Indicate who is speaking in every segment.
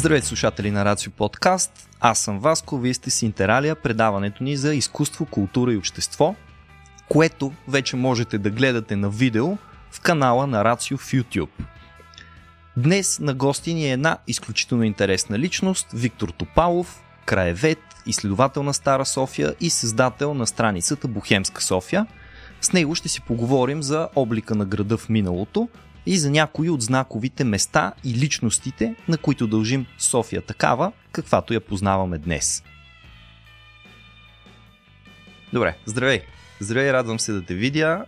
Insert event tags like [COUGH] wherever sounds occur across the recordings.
Speaker 1: Здравейте слушатели на Рацио Подкаст. Аз съм Васко, вие сте с Интералия, предаването ни за изкуство, култура и общество, което вече можете да гледате на видео в канала на Рацио в YouTube. Днес на гости ни е една изключително интересна личност, Виктор Топалов, краевед, изследовател на Стара София и създател на страницата Бухемска София. С него ще си поговорим за облика на града в миналото, и за някои от знаковите места и личностите, на които дължим София такава, каквато я познаваме днес. Добре, здравей! Здравей, радвам се да те видя.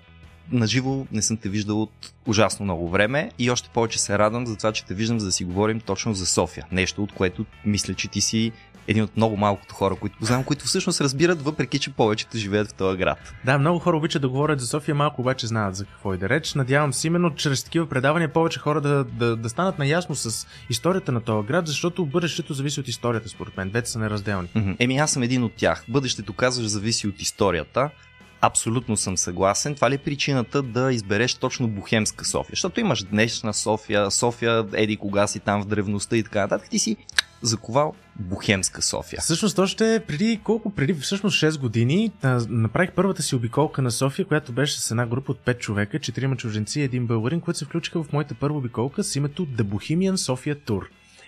Speaker 1: Наживо не съм те виждал от ужасно много време и още повече се радвам за това, че те виждам за да си говорим точно за София. Нещо, от което мисля, че ти си един от много малкото хора, които познавам, които всъщност разбират, въпреки че повечето живеят в този град.
Speaker 2: Да, много хора обичат да говорят за София, малко обаче знаят за какво и да реч. Надявам се именно чрез такива предавания повече хора да, да, да станат наясно с историята на този град, защото бъдещето зависи от историята, според мен. Двете са неразделни.
Speaker 1: Еми, аз съм един от тях. Бъдещето, казваш, зависи от историята. Абсолютно съм съгласен. Това ли е причината да избереш точно Бухемска София? Защото имаш днешна София, София, еди кога си там в древността и така нататък. Ти си заковал Бухемска София.
Speaker 2: Всъщност още преди колко? Преди всъщност 6 години направих първата си обиколка на София, която беше с една група от 5 човека, 4 чужденци и един българин, които се включиха в моята първа обиколка с името The Bohemian Sofia Tour.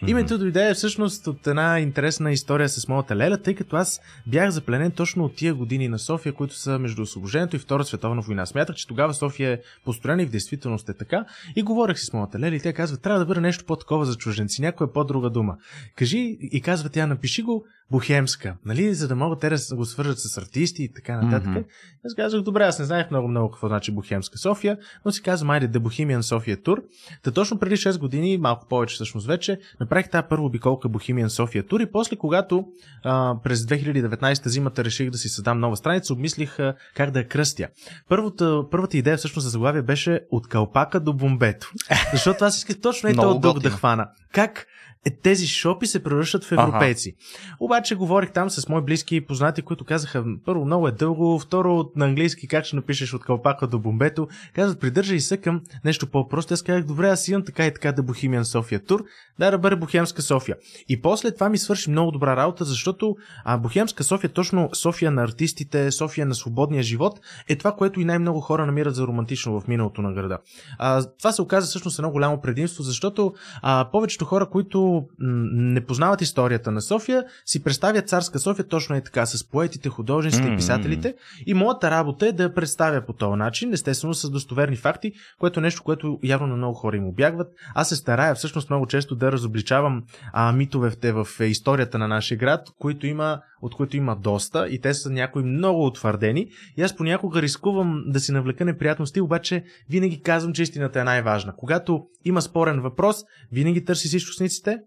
Speaker 2: Името дойде всъщност от една интересна история с моята леля, тъй като аз бях запленен точно от тия години на София, които са между освобождението и Втора световна война. Смятах, че тогава София е построена и в действителност е така. И говорех си с моята леля и тя казва, трябва да бъде нещо по-такова за чужденци, някоя по-друга дума. Кажи и казва тя, напиши го бухемска, нали, за да могат те да го свържат с артисти и така нататък. Mm-hmm. Аз казах, добре, аз не знаех много много какво значи бухемска София, но си казвам, айде, The Bohemian София Тур. Та точно преди 6 години, малко повече всъщност вече, направих тази първа обиколка Bohemian София Тур и после, когато а, през 2019 зимата реших да си създам нова страница, обмислих а, как да я кръстя. Първата, първата идея всъщност за заглавие беше от калпака до бомбето. [LAUGHS] Защото аз исках точно и този дух да хвана. Как е, тези шопи се превръщат в европейци. Ага. Обаче говорих там с мои близки и познати, които казаха, първо, много е дълго, второ, на английски как ще напишеш от калпака до бомбето. Казват, придържай се към нещо по-просто. Аз казах, добре, аз имам така и така да Bohemian София тур, да, да бъде Бухемска София. И после това ми свърши много добра работа, защото а, Бухемска София, точно София на артистите, София на свободния живот, е това, което и най-много хора намират за романтично в миналото на града. А, това се оказа всъщност едно голямо предимство, защото а, повечето хора, които не познават историята на София, си представят царска София точно е така, с поетите, художниците mm-hmm. и писателите. И моята работа е да я представя по този начин, естествено с достоверни факти, което е нещо, което явно на много хора им обягват. Аз се старая всъщност много често да разобличавам а, митовете в историята на нашия град, които има, от които има доста и те са някои много утвърдени. И аз понякога рискувам да си навлека неприятности, обаче винаги казвам, че истината е най-важна. Когато има спорен въпрос, винаги търси източниците,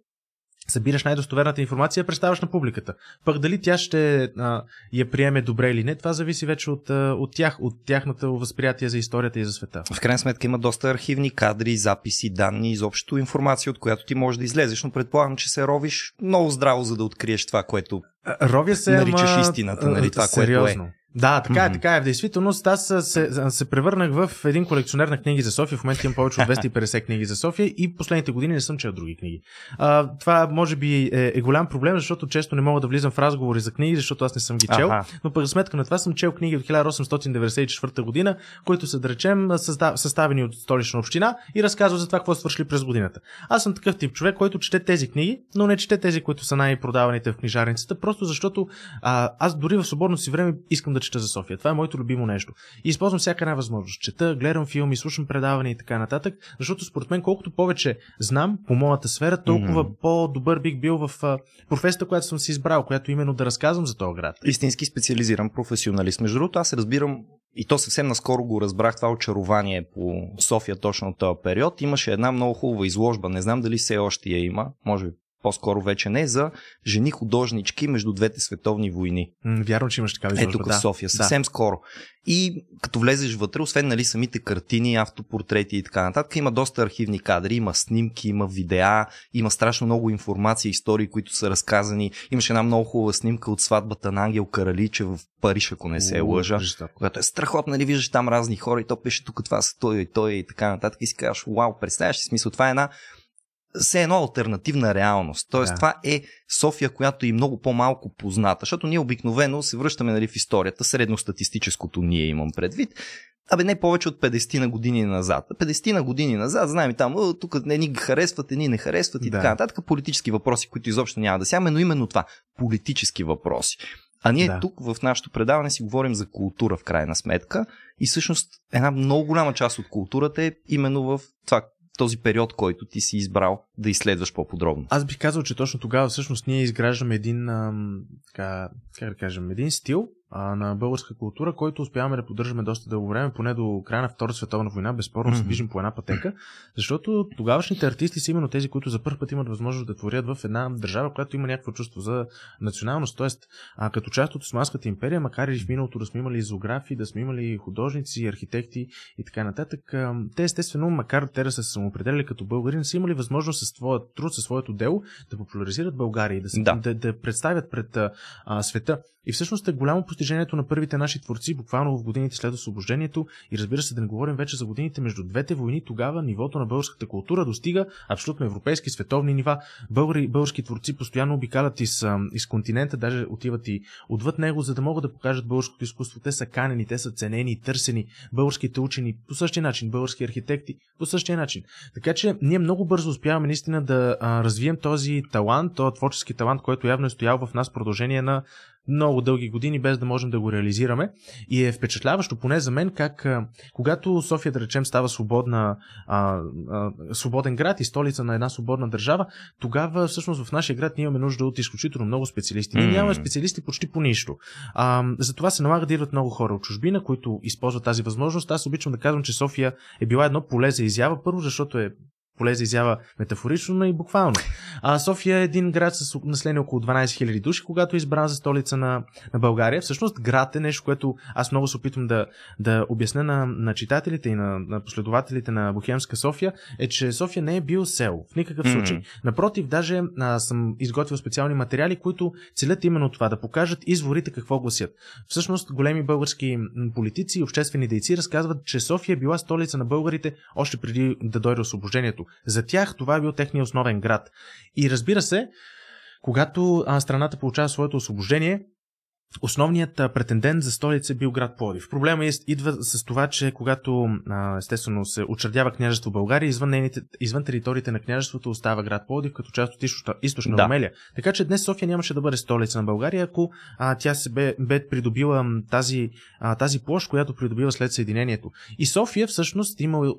Speaker 2: събираш най-достоверната информация, представяш на публиката. Пък дали тя ще а, я приеме добре или не, това зависи вече от, от тях, от тяхното възприятие за историята и за света.
Speaker 1: В крайна сметка има доста архивни кадри, записи, данни, изобщо информация, от която ти можеш да излезеш, но предполагам, че се ровиш много здраво, за да откриеш това, което
Speaker 2: Ровя се,
Speaker 1: наричаш
Speaker 2: ама...
Speaker 1: истината, нали? Това,
Speaker 2: сериозно.
Speaker 1: което е.
Speaker 2: Да, така е, така е. В действителност аз се, се превърнах в един колекционер на книги за София. В момента имам повече от [LAUGHS] 250 книги за София и последните години не съм чел други книги. А, това може би е, е голям проблем, защото често не мога да влизам в разговори за книги, защото аз не съм ги чел. Ага. Но пък за сметка на това съм чел книги от 1894 година, които са, да речем, съставени от столична община и разказват за това какво свършили през годината. Аз съм такъв тип човек, който чете тези книги, но не чете тези, които са най-продаваните в книжарницата, просто защото а, аз дори в свободно си време искам да чета за София. Това е моето любимо нещо. И използвам всяка една възможност. Чета, гледам филми, слушам предавания и така нататък, защото според мен колкото повече знам по моята сфера, толкова mm-hmm. по-добър бих бил в а, професията, която съм си избрал, която именно да разказвам за този град.
Speaker 1: Истински специализиран професионалист. Между другото, аз разбирам и то съвсем наскоро го разбрах това очарование по София точно от този период. Имаше една много хубава изложба, не знам дали все още я има, може би по-скоро вече не, за жени художнички между двете световни войни.
Speaker 2: М, вярно, че имаш такава изложба.
Speaker 1: Ето тук да. в София, съвсем да. скоро. И като влезеш вътре, освен нали, самите картини, автопортрети и така нататък, има доста архивни кадри, има снимки, има видеа, има страшно много информация, истории, които са разказани. Имаше една много хубава снимка от сватбата на Ангел Караличе в Париж, ако не се лъжа, която е страхотна, нали виждаш там разни хора и то пише тук това са той и той и така нататък и си казваш, вау, представяш си смисъл, това е една все едно альтернативна реалност. Тоест,
Speaker 2: Да.
Speaker 1: това е София, която е много по-малко позната, защото ние обикновено се връщаме нали, в историята, средностатистическото ние имам предвид. Абе, не повече от 50 на години назад. 50 на години назад, знаем и там, «О, тук не ни харесват, едни не харесват и
Speaker 2: Да.
Speaker 1: така нататък. Политически въпроси, които изобщо няма да сягаме, но именно това. Политически въпроси. А ние
Speaker 2: Да.
Speaker 1: тук в нашото предаване си говорим за култура в крайна сметка и всъщност една много голяма част от културата е именно в това, този период, който ти си избрал да изследваш по-подробно.
Speaker 2: Аз бих казал, че точно тогава всъщност ние изграждаме един, ам, така, как да кажем, един стил а, на българска култура, който успяваме да поддържаме доста дълго време, поне до края на Втората световна война, безспорно се движим по една пътека, защото тогавашните артисти са именно тези, които за първ път имат възможност да творят в една държава, която има някакво чувство за националност. Тоест, а, като част от Османската империя, макар и в миналото да сме имали зоографи, да сме имали художници, архитекти и така нататък, а, те естествено, макар те да са се самоопределили като българи, не са имали възможност със своят труд, със своето дело да популяризират България и да, се,
Speaker 1: Да.
Speaker 2: да. да, представят пред а, света. И всъщност е голямо постижението на първите наши творци, буквално в годините след освобождението. И разбира се, да не говорим вече за годините между двете войни, тогава нивото на българската култура достига абсолютно европейски, световни нива. Българи, български творци постоянно обикалят из, из континента, даже отиват и отвъд него, за да могат да покажат българското изкуство. Те са канени, те са ценени, търсени. Българските учени по същия начин, български архитекти по същия начин. Така че ние много бързо успяваме наистина да развием този талант, този творчески талант, който явно е стоял в нас продължение на много дълги години, без да можем да го реализираме. И е впечатляващо, поне за мен, как когато София, да речем, става свободна, а, а, свободен град и столица на една свободна държава, тогава всъщност в нашия град ние имаме нужда от изключително много специалисти. Ние нямаме специалисти почти по нищо. А, затова се налага да идват много хора от чужбина, които използват тази възможност. Аз обичам да казвам, че София е била едно поле за изява. Първо, защото е поле за изява метафорично, но и буквално. А София е един град с население около 12 000 души, когато е избран за столица на, на България. Всъщност град е нещо, което аз много се опитвам да, да обясня на, на читателите и на, на последователите на Бохемска София, е, че София не е бил село. В никакъв случай. Напротив, даже а, съм изготвил специални материали, които целят именно това, да покажат изворите какво гласят. Всъщност, големи български политици и обществени дейци разказват, че София е била столица на българите още преди да дойде освобождението. За тях това е бил техния основен град. И разбира се, когато страната получава своето освобождение, Основният претендент за столица е бил град Плодив. Проблема е, идва с това, че когато естествено се учредява княжество България, извън, нейните, извън териториите на княжеството остава град Плодив като част от източна, източна
Speaker 1: Да.
Speaker 2: Румелия. Така че днес София нямаше да бъде столица на България, ако а, тя се бе, бе придобила тази, а, тази площ, която придобива след съединението. И София всъщност има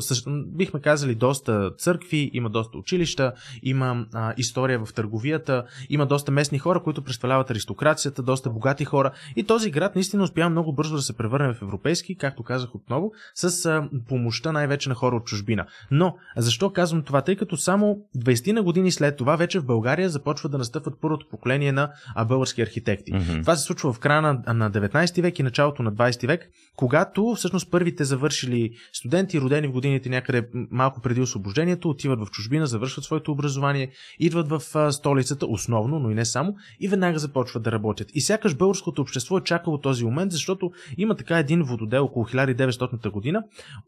Speaker 2: също, бихме казали доста църкви, има доста училища, има а, история в търговията, има доста местни хора, които представляват аристокрацията, доста богати хора. И този град наистина успява много бързо да се превърне в европейски, както казах отново, с а, помощта най-вече на хора от чужбина. Но, защо казвам това? Тъй като само 20 на години след това вече в България започва да настъпват първото поколение на а, български архитекти.
Speaker 1: Мгм.
Speaker 2: Това се случва в края на, на 19 век и началото на 20 век, когато всъщност първите завършили студенти, родени в годините някъде малко преди освобождението, отиват в чужбина, завършват своето образование, идват в а, столицата, основно, но и не само, и веднага започват да работят. И сякаш българското общество е чакало този момент, защото има така един вододел около 1900 година,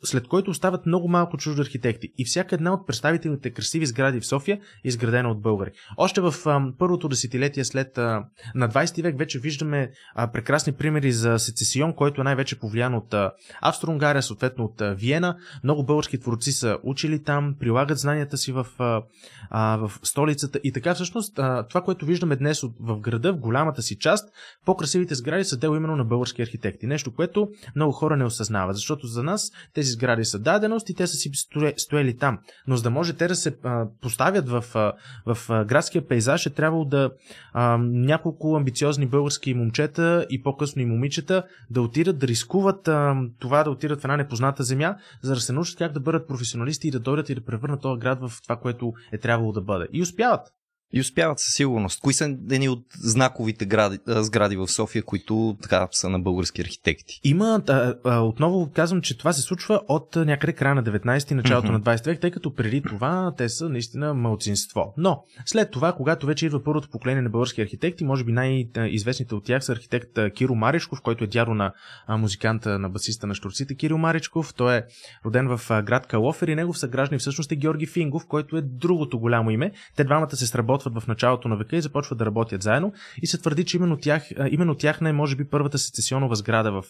Speaker 2: след който остават много малко чужди архитекти. И всяка една от представителните красиви сгради в София е изградена от българи. Още в а, първото десетилетие след а, на 20 век вече виждаме а, прекрасни примери за сецесион, който е най-вече повлиян от Австро-Унгария, съответно от а, Виена. Много български творци са учили там, прилагат знанията си в, а, в столицата и така всъщност а, това, което виждаме днес в града, в голямата си част, по-красивите сгради са дело именно на български архитекти. Нещо, което много хора не осъзнават, защото за нас тези сгради са даденост и те са си стояли там. Но за да може те да се а, поставят в, а, в а, градския пейзаж, е трябвало да а, няколко амбициозни български момчета и по-късно и момичета да отидат да рискуват а, това да отидат в една непозната земя, за да се научат как да бъдат професионалисти и да дойдат и да превърнат този град в това, което е трябвало да бъде. И успяват.
Speaker 1: И успяват със сигурност. Кои са едни от знаковите гради, сгради в София, които така са на български архитекти?
Speaker 2: Има, а, а, отново казвам, че това се случва от някъде края на 19-ти, началото mm-hmm. на 20 век, тъй като преди това те са наистина малцинство. Но след това, когато вече идва първото поколение на български архитекти, може би най-известните от тях са архитект Киро Маричков, който е дядо на музиканта на басиста на Штурците Киро Маричков. Той е роден в град Калофер и негов съграждан всъщност е Георги Фингов, който е другото голямо име. Те двамата се сработват в началото на века и започват да работят заедно и се твърди, че именно, тях, именно тяхна е може би първата сецесионова сграда в,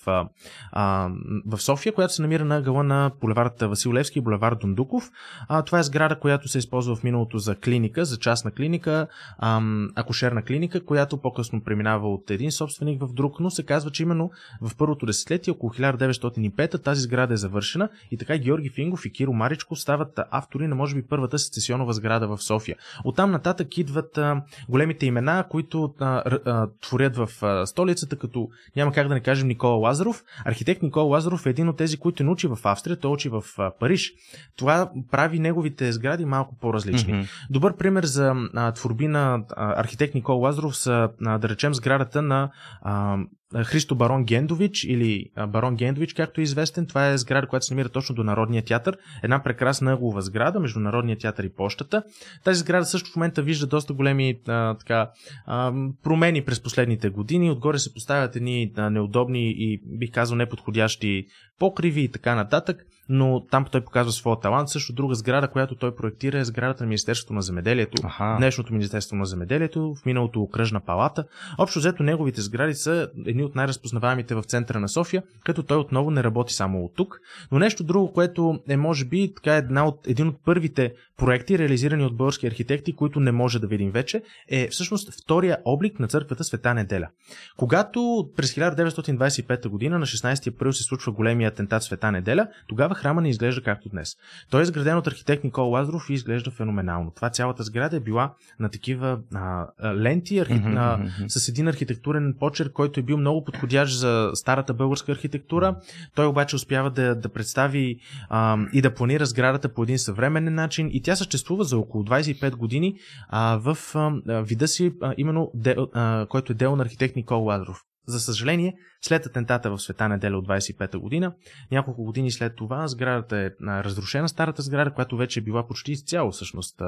Speaker 2: а, в София, която се намира на гъла на булевард Васил Левски и булевард Дундуков. А, това е сграда, която се използва в миналото за клиника, за частна клиника, а, акушерна клиника, която по-късно преминава от един собственик в друг, но се казва, че именно в първото десетилетие, около 1905, тази сграда е завършена и така Георги Фингов и Киро Маричко стават автори на може би първата сецесионова сграда в София. Оттам нататък идват а, големите имена, които а, а, творят в а, столицата, като няма как да не кажем Никола Лазаров. Архитект Никола Лазаров е един от тези, които научи в Австрия, той учи в а, Париж. Това прави неговите сгради малко по-различни. Mm-hmm. Добър пример за а, творби на а, архитект Никола Лазаров са, а, да речем, сградата на а, Христо Барон Гендович или Барон Гендович, както е известен. Това е сграда, която се намира точно до Народния театър. Една прекрасна ъглова сграда между Народния театър и почтата. Тази сграда също в момента вижда доста големи а, така, а, промени през последните години. Отгоре се поставят едни а, неудобни и бих казал неподходящи покриви и така нататък, но там той показва своя талант. Също друга сграда, която той проектира е сградата на Министерството на земеделието. Аха. Днешното Министерство на земеделието, в миналото окръжна палата. Общо взето неговите сгради са едни от най-разпознаваемите в центъра на София, като той отново не работи само от тук. Но нещо друго, което е може би така една от, един от първите проекти, реализирани от български архитекти, които не може да видим вече, е всъщност втория облик на църквата Света неделя. Когато през 1925 година на 16 април се случва големия атентат Света неделя, тогава храма не изглежда както днес. Той е изграден от архитект Никол Лазаров и изглежда феноменално. Това цялата сграда е била на такива а, ленти архи... mm-hmm. а, с един архитектурен почерк, който е бил много подходящ за старата българска архитектура. Той обаче успява да, да представи а, и да планира сградата по един съвременен начин и тя съществува за около 25 години а, в а, вида си, а, именно де, а, който е дело на архитект Никол Лазаров. За съжаление, след атентата в Света неделя от 25-та година, няколко години след това сградата е разрушена, старата сграда, която вече е била почти изцяло всъщност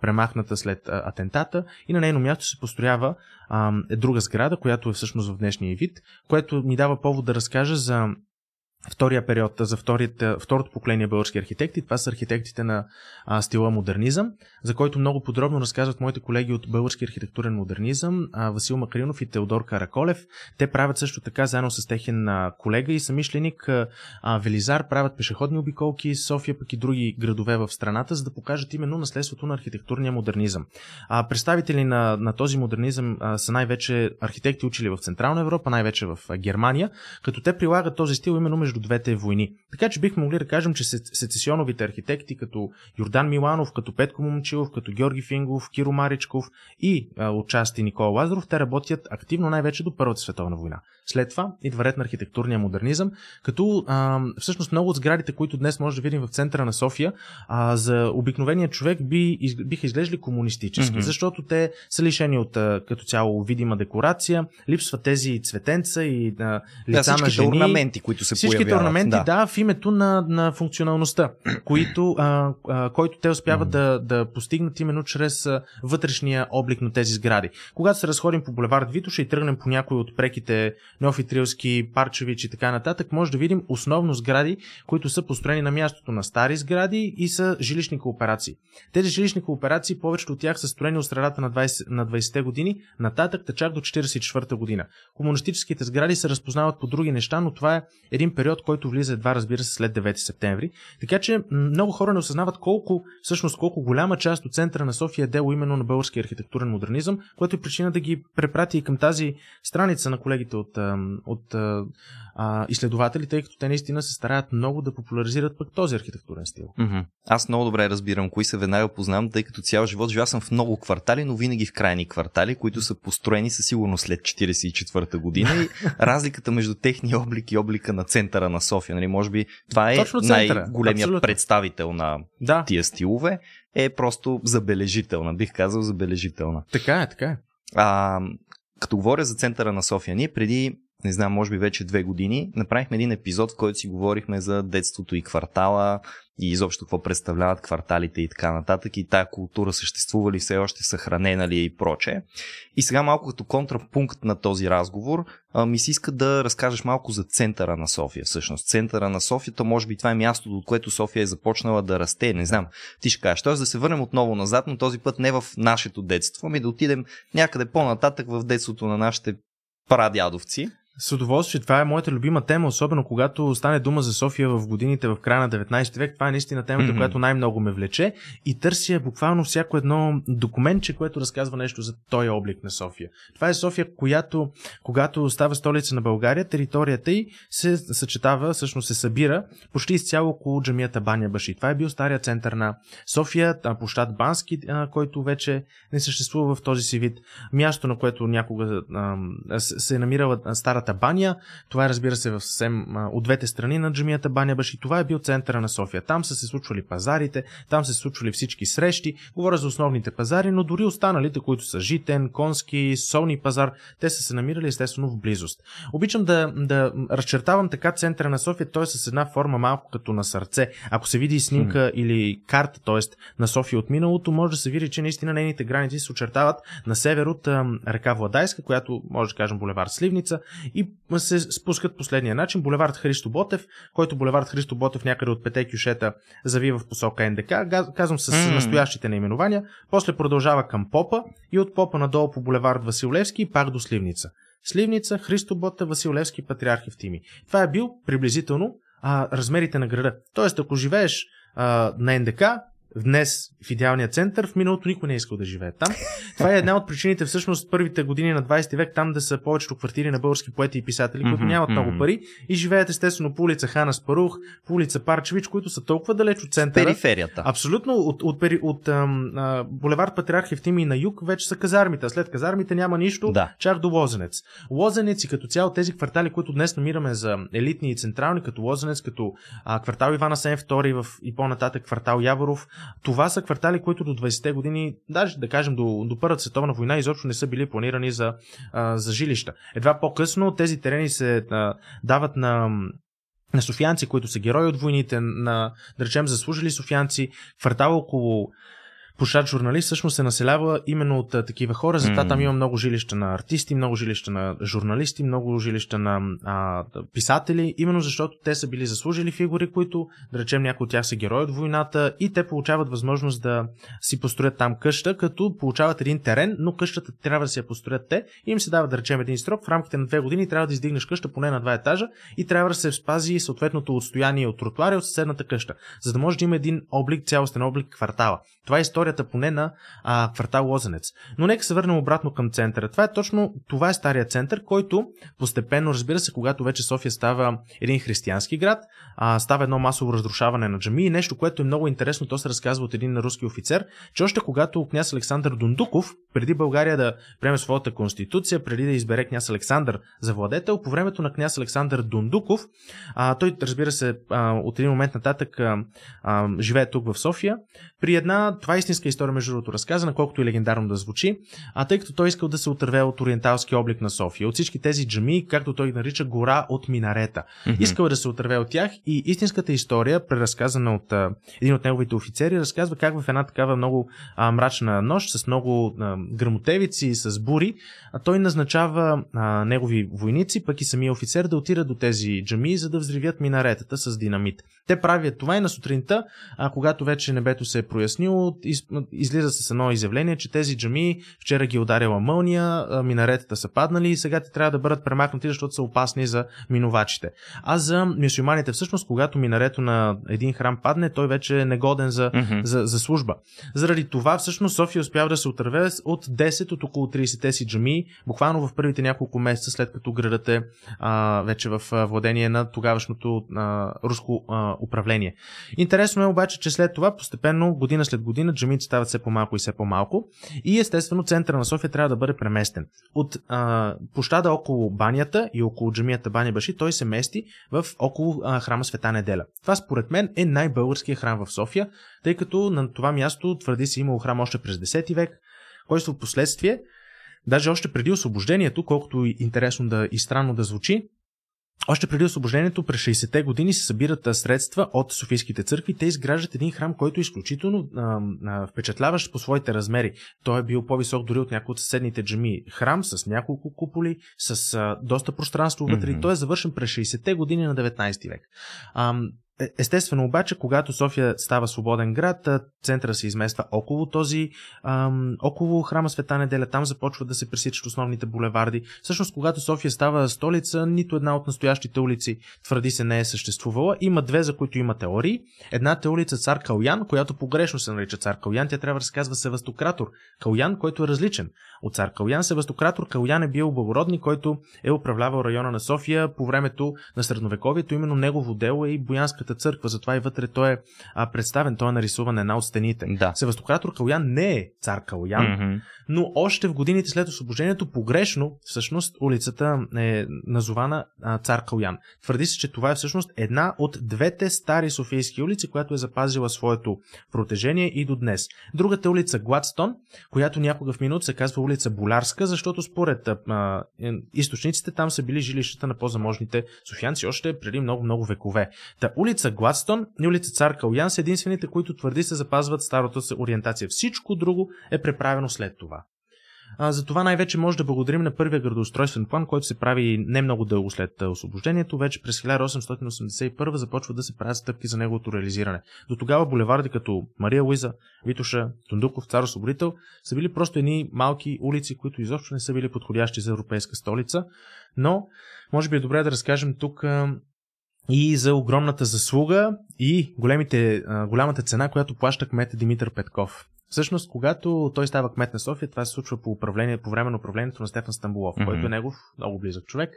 Speaker 2: премахната след атентата. И на нейно място се построява е друга сграда, която е всъщност в днешния вид, което ни дава повод да разкажа за втория период, за вторият, второто поколение български архитекти. Това са архитектите на а, стила модернизъм, за който много подробно разказват моите колеги от български архитектурен модернизъм, а, Васил Макаринов и Теодор Караколев. Те правят също така, заедно с техен а, колега и самишленик а, Велизар, правят пешеходни обиколки София, пък и други градове в страната, за да покажат именно наследството на архитектурния модернизъм. А, представители на, на този модернизъм а, са най-вече архитекти учили в Централна Европа, най-вече в Германия, като те прилагат този стил именно между двете войни. Така че бихме могли да кажем, че сецесионовите архитекти, като Йордан Миланов, като Петко Момчилов, като Георги Фингов, Киро Маричков и а, отчасти Никола Лазаров, те работят активно най-вече до Първата световна война. След това идва ред на архитектурния модернизъм, като а, всъщност много от сградите, които днес може да видим в центъра на София, а, за обикновения човек би, из, биха изглеждали комунистически, mm-hmm. защото те са лишени от а, като цяло видима декорация, липсват тези цветенца и а, лица да, на жени.
Speaker 1: орнаменти, които се
Speaker 2: Всичките
Speaker 1: появяват.
Speaker 2: орнаменти, да. да, в името на, на функционалността, които, а, а, който те успяват mm-hmm. да, да постигнат именно чрез а, вътрешния облик на тези сгради. Когато се разходим по булевард Витоша и тръгнем по някои от преките Неофи Трилски, Парчевич и така нататък, може да видим основно сгради, които са построени на мястото на стари сгради и са жилищни кооперации. Тези жилищни кооперации, повечето от тях са строени от средата на 20, на 20-те години, нататък чак до 44-та година. Комунистическите сгради се разпознават по други неща, но това е един период, който влиза едва, разбира се, след 9 септември. Така че много хора не осъзнават колко, всъщност колко голяма част от центъра на София е дело именно на български архитектурен модернизъм, което е причина да ги препрати и към тази страница на колегите от, от а, изследователи, тъй като те наистина се стараят много да популяризират пък този архитектурен стил.
Speaker 1: Mm-hmm. Аз много добре разбирам кои се веднага познавам, тъй като цял живот живя съм в много квартали, но винаги в крайни квартали, които са построени със сигурност след 44-та година и [LAUGHS] разликата между техния облик и облика на центъра на София, нали, може би това е най-големият представител на да. тия стилове, е просто забележителна, бих казал забележителна.
Speaker 2: Така е, така е.
Speaker 1: А, като говоря за центъра на София, ние преди не знам, може би вече две години, направихме един епизод, в който си говорихме за детството и квартала и изобщо какво представляват кварталите и така нататък и тая култура съществува ли все още съхранена ли е и проче. И сега малко като контрапункт на този разговор ми се иска да разкажеш малко за центъра на София. Всъщност центъра на София, то може би това е мястото, от което София е започнала да расте. Не знам, ти ще кажеш. Тоест да се върнем отново назад, но този път не в нашето детство, ами да отидем някъде по-нататък в детството на нашите прадядовци.
Speaker 2: С удоволствие. Това е моята любима тема, особено когато стане дума за София в годините в края на 19 век. Това е наистина темата, mm-hmm. която най-много ме влече и търся буквално всяко едно документче, което разказва нещо за този облик на София. Това е София, която, когато става столица на България, територията й се съчетава, всъщност се събира почти изцяло около джамията Баня Баши. Това е бил стария център на София, площад Бански, който вече не съществува в този си вид. Място, на което някога се е намирала старата джамията Баня. Това е, разбира се, в съвсем от двете страни на джамията Баня Баши. Това е бил центъра на София. Там са се случвали пазарите, там се случвали всички срещи. Говоря за основните пазари, но дори останалите, които са Житен, Конски, Солни пазар, те са се намирали естествено в близост. Обичам да, да разчертавам така центъра на София, той е с една форма малко като на сърце. Ако се види снимка hmm. или карта, т.е. на София от миналото, може да се види, че наистина нейните граници се очертават на север от река Владайска, която може да кажем булевар Сливница и се спускат последния начин. Булевард Христо Ботев, който булевард Христо Ботев някъде от пете кюшета завива в посока НДК, казвам с mm. настоящите наименования, после продължава към Попа и от Попа надолу по булевард Василевски и пак до Сливница. Сливница, Христо Ботев, Василевски, Патриарх Евтими. Това е бил приблизително а, размерите на града. Тоест, ако живееш а, на НДК, днес в идеалния център, в миналото никой не е искал да живее там. Това е една от причините всъщност първите години на 20 век там да са повечето квартири на български поети и писатели, които нямат много пари и живеят естествено по улица Хана Спарух, по улица Парчевич, които са толкова далеч от центъра.
Speaker 1: Периферията.
Speaker 2: Абсолютно. От, от, от, от ам, а, булевард Патриарх Евтими на юг вече са казармите, а след казармите няма нищо, да. чак до Лозенец. Лозенец и като цяло тези квартали, които днес намираме за елитни и централни, като Лозенец, като а, квартал Ивана Сен II и по-нататък квартал Яворов, това са квартали, които до 20-те години, даже да кажем до, до Първата световна война, изобщо не са били планирани за, за жилища. Едва по-късно тези терени се дават на на софиянци, които са герои от войните, на, да речем, заслужили софиянци, квартал около Пушат журналист всъщност се населява именно от а, такива хора. Затова mm. там има много жилища на артисти, много жилища на журналисти, много жилища на а, писатели, именно защото те са били заслужили фигури, които, да речем, някои от тях са герои от войната и те получават възможност да си построят там къща, като получават един терен, но къщата трябва да си я построят те. И им се дава, да речем, един срок. В рамките на две години трябва да издигнеш къща поне на два етажа и трябва да се спази съответното отстояние от тротуари от съседната къща, за да може да има един облик, цялостен облик квартала. Това е история историята поне на а, квартал Лозенец. Но нека се върнем обратно към центъра. Това е точно, това е стария център, който постепенно, разбира се, когато вече София става един християнски град, а, става едно масово разрушаване на джами и нещо, което е много интересно, то се разказва от един руски офицер, че още когато княз Александър Дундуков, преди България да приеме своята конституция, преди да избере княз Александър за владетел, по времето на княз Александър Дундуков, а, той, разбира се, а, от един момент нататък а, а, живее тук в София, при една, това е истинска история, между другото, разказана, колкото и легендарно да звучи, а тъй като той искал да се отърве от ориенталски облик на София, от всички тези джами, както той нарича гора от минарета. Mm-hmm. Искал е да се отърве от тях и истинската история, преразказана от а, един от неговите офицери, разказва как в една такава много а, мрачна нощ, с много а, грамотевици, с бури, а той назначава а, негови войници, пък и самия офицер да отира до тези джами, за да взривят минаретата с динамит. Те правят това и на сутринта, а когато вече небето се е прояснило, излиза с едно изявление, че тези джами вчера ги е ударила мълния, минаретата са паднали и сега те трябва да бъдат премахнати, защото са опасни за минувачите. А за мюсюлманите всъщност, когато минарето на един храм падне, той вече е негоден за, mm-hmm. за, за служба. Заради това всъщност София успява да се отърве от от 10 от около 30-те си джами, буквално в първите няколко месеца след като градът е а, вече в владение на тогавашното а, руско а, управление. Интересно е обаче, че след това постепенно, година след година, джамите стават все по-малко и все по-малко и естествено центъра на София трябва да бъде преместен. От а, площада около банята и около джамията Баня Баши той се мести в около а, храма Света Неделя. Това според мен е най-българския храм в София, тъй като на това място твърди се имало храм още през 10 век, който в последствие, даже още преди освобождението, колкото интересно да и странно да звучи, още преди освобождението, през 60-те години се събират средства от Софийските църкви. Те изграждат един храм, който е изключително а, а, впечатляващ по своите размери. Той е бил по-висок дори от някои от съседните джами. Храм с няколко куполи, с а, доста пространство вътре. Mm-hmm. Той е завършен през 60-те години на 19 век. А, естествено обаче, когато София става свободен град, центъра се измества около този, ам, около храма Света неделя, там започват да се пресичат основните булеварди. Всъщност, когато София става столица, нито една от настоящите улици твърди се не е съществувала. Има две, за които има теории. Едната е улица Цар Калян, която погрешно се нарича Цар Калян, тя трябва да се казва Севастократор. Калян, който е различен от Цар Калян. Севастократор Калян е бил благородник, който е управлявал района на София по времето на средновековието. Именно негово дело е и Боянската Светата църква, затова и вътре той е а, представен, той е нарисуван една от стените.
Speaker 1: Да.
Speaker 2: Севастократор Калян не е цар Калян, mm-hmm. но още в годините след освобождението, погрешно, всъщност, улицата е назована а, цар Калян. Твърди се, че това е всъщност една от двете стари софийски улици, която е запазила своето протежение и до днес. Другата улица Гладстон, която някога в минут се казва улица Болярска, защото според а, е, източниците там са били жилищата на по-заможните софиянци още преди много-много векове. Та улица улица Гладстон и улица Цар Калян са единствените, които твърди се запазват старата си ориентация. Всичко друго е преправено след това. А, за това най-вече може да благодарим на първия градоустройствен план, който се прави не много дълго след освобождението. Вече през 1881 започва да се правят стъпки за неговото реализиране. До тогава булеварди като Мария Луиза, Витоша, Тундуков, Цар Освободител са били просто едни малки улици, които изобщо не са били подходящи за европейска столица. Но, може би е добре да разкажем тук и за огромната заслуга и големите, голямата цена, която плаща кмета Димитър Петков. Всъщност, когато той става кмет на София, това се случва по, управление, по време на управлението на Стефан Стамбулов, mm-hmm. който е негов много близък човек.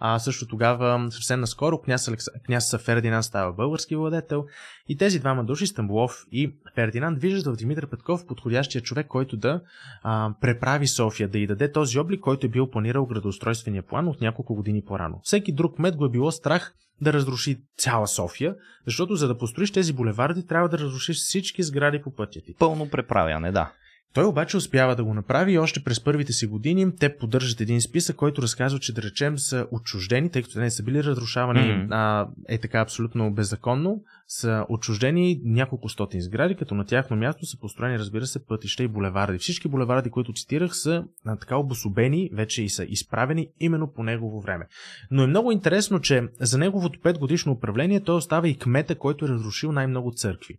Speaker 2: А също тогава, съвсем наскоро, княз, Алекс... княз Фердинанд става български владетел и тези двама души, Стамбулов и Фердинанд, виждат в Димитър Петков подходящия човек, който да а, преправи София, да й даде този облик, който е бил планирал градоустройствения план от няколко години по-рано. Всеки друг кмет го е било страх да разруши цяла София, защото за да построиш тези булеварди, трябва да разрушиш всички сгради по пътя ти.
Speaker 1: Пълно преправяне, да.
Speaker 2: Той обаче успява да го направи и още през първите си години те поддържат един списък, който разказва, че да речем са отчуждени, тъй като те не са били разрушавани mm-hmm. а, е така абсолютно беззаконно, са отчуждени няколко стотин сгради, като на тяхно място са построени, разбира се, пътища и булеварди. Всички булеварди, които цитирах, са а, така обособени, вече и са изправени именно по негово време. Но е много интересно, че за неговото 5 годишно управление той остава и кмета, който е разрушил най-много църкви.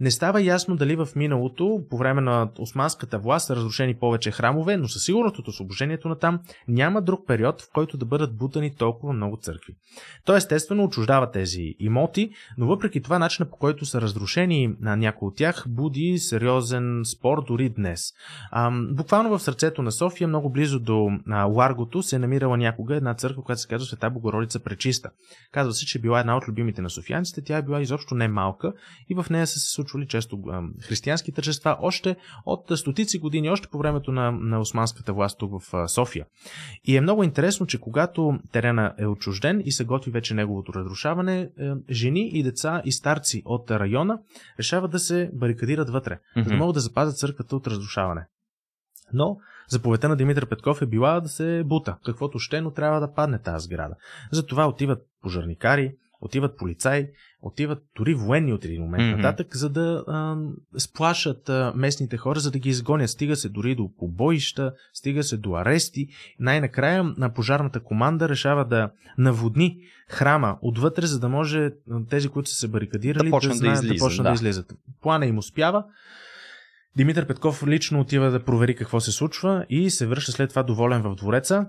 Speaker 2: Не става ясно дали в миналото, по време на османската власт, са разрушени повече храмове, но със сигурност от освобождението на там няма друг период, в който да бъдат бутани толкова много църкви. Той естествено отчуждава тези имоти, но въпреки това начинът по който са разрушени на някои от тях буди сериозен спор дори днес. Буквално в сърцето на София, много близо до Ларгото, се е намирала някога една църква, която се казва Света Богородица Пречиста. Казва се, че е била една от любимите на софиянците, тя е била изобщо не малка и в нея са се случвали често християнски тържества още от стотици години, още по времето на, на османската власт тук в София. И е много интересно, че когато терена е отчужден и се готви вече неговото разрушаване, е, жени и деца и старци от района решават да се барикадират вътре, mm-hmm. за да могат да запазят църквата от разрушаване. Но заповедта на Димитър Петков е била да се бута. Каквото ще, но трябва да падне тази сграда. Затова отиват пожарникари, отиват полицаи, отиват дори военни от един момент mm-hmm. нататък, за да а, сплашат а, местните хора, за да ги изгонят. Стига се дори до побоища, стига се до арести. Най-накрая на пожарната команда решава да наводни храма отвътре, за да може тези, които са се барикадирали,
Speaker 1: да, да, знаят, да,
Speaker 2: да почнат да. да излизат. Плана им успява. Димитър Петков лично отива да провери какво се случва и се връща след това доволен в двореца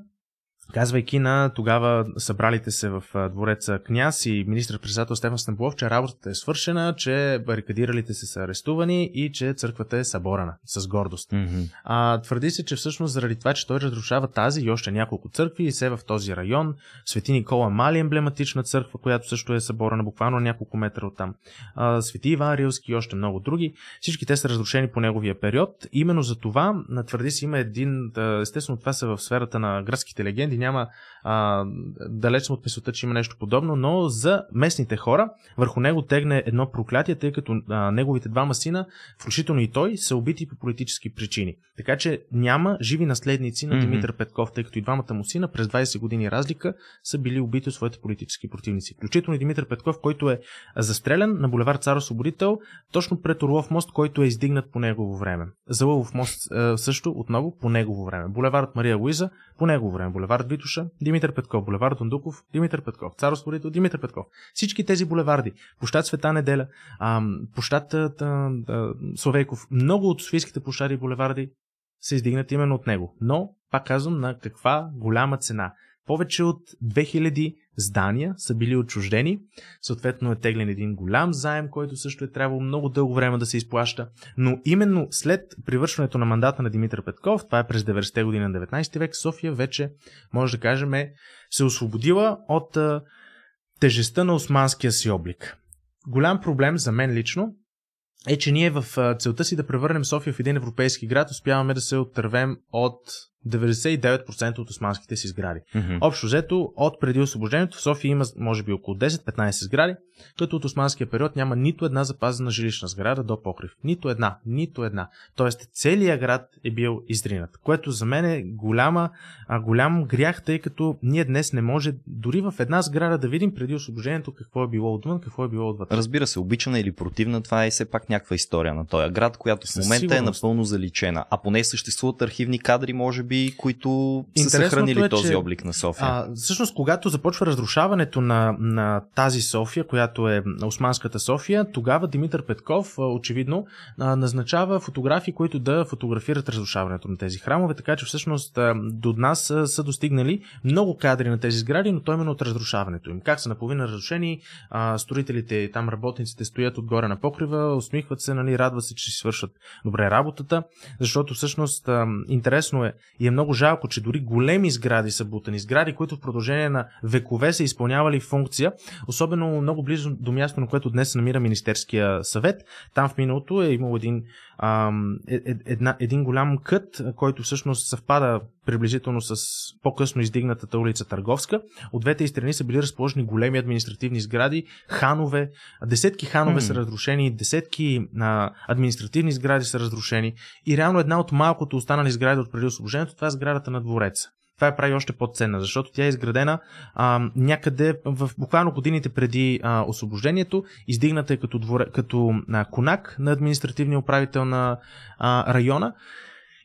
Speaker 2: казвайки на тогава събралите се в двореца княз и министр-председател Стефан Стамбулов, че работата е свършена, че барикадиралите се са арестувани и че църквата е съборена с гордост.
Speaker 1: Mm-hmm.
Speaker 2: А, твърди се, че всъщност заради това, че той разрушава тази и още няколко църкви и се в този район, Свети Никола Мали емблематична църква, която също е съборена буквално няколко метра от там, а, Свети Иван Рилски и още много други, всички те са разрушени по неговия период. Именно за това, твърди се, има един, естествено това са в сферата на гръцките легенди, няма а, далеч от мисълта, че има нещо подобно, но за местните хора върху него тегне едно проклятие, тъй като а, неговите двама сина, включително и той, са убити по политически причини. Така че няма живи наследници на Димитър mm-hmm. Петков, тъй като и двамата му сина през 20 години разлика са били убити от своите политически противници. Включително и Димитър Петков, който е застрелян на булевар Цар Освободител, точно пред Орлов мост, който е издигнат по негово време. За Лъвов мост също отново по негово време. Булеварът Мария Луиза по негово време. Булеварът Витуша, Димитър Петков, булевард Дондуков, Димитър Петков, Цар Освободител, Димитър Петков. Всички тези булеварди, площад Света неделя, площад Словейков, много от софийските площади и булеварди са издигнати именно от него. Но, пак казвам, на каква голяма цена. Повече от 2000 здания са били отчуждени. Съответно е теглен един голям заем, който също е трябвало много дълго време да се изплаща. Но именно след привършването на мандата на Димитър Петков, това е през 90-те години на 19 век, София вече, може да кажем, е, се освободила от а, тежестта на османския си облик. Голям проблем за мен лично е, че ние в целта си да превърнем София в един европейски град успяваме да се отървем от 99% от османските си сгради. Mm-hmm. Общо взето, от преди освобождението в София има може би около 10-15 сгради, като от османския период няма нито една запазена жилищна сграда до покрив. Нито една, нито една. Тоест целият град е бил издринат, което за мен е голяма, а, голям грях, тъй като ние днес не може дори в една сграда да видим преди освобождението какво е било отвън, какво е било отвътре.
Speaker 1: Разбира се, обичана или противна, това е все пак някаква история на този град, която в момента е напълно заличена. А поне съществуват архивни кадри, може би би, които са съхранили е, този че, облик на София.
Speaker 2: А, всъщност, когато започва разрушаването на, на тази София, която е Османската София, тогава Димитър Петков, очевидно, назначава фотографии, които да фотографират разрушаването на тези храмове, така че всъщност до нас са, са достигнали много кадри на тези сгради, но то именно от разрушаването им. Как са наполовина разрушени, а, строителите, там работниците стоят отгоре на покрива, усмихват се, нали, радват се, че си свършат добре работата, защото всъщност а, интересно е и е много жалко, че дори големи сгради са бутани, сгради, които в продължение на векове са изпълнявали функция, особено много близо до място, на което днес се намира Министерския съвет. Там в миналото е имал един, една, един голям кът, който всъщност съвпада приблизително с по-късно издигнатата улица Търговска. От двете страни са били разположени големи административни сгради, ханове, десетки ханове mm. са разрушени, десетки а, административни сгради са разрушени и реално една от малкото останали сгради от преди освобождението, това е сградата на двореца. Това е прави още по-ценна, защото тя е изградена а, някъде в буквално годините преди а, освобождението, издигната е като, дворе, като а, конак на административния управител на а, района.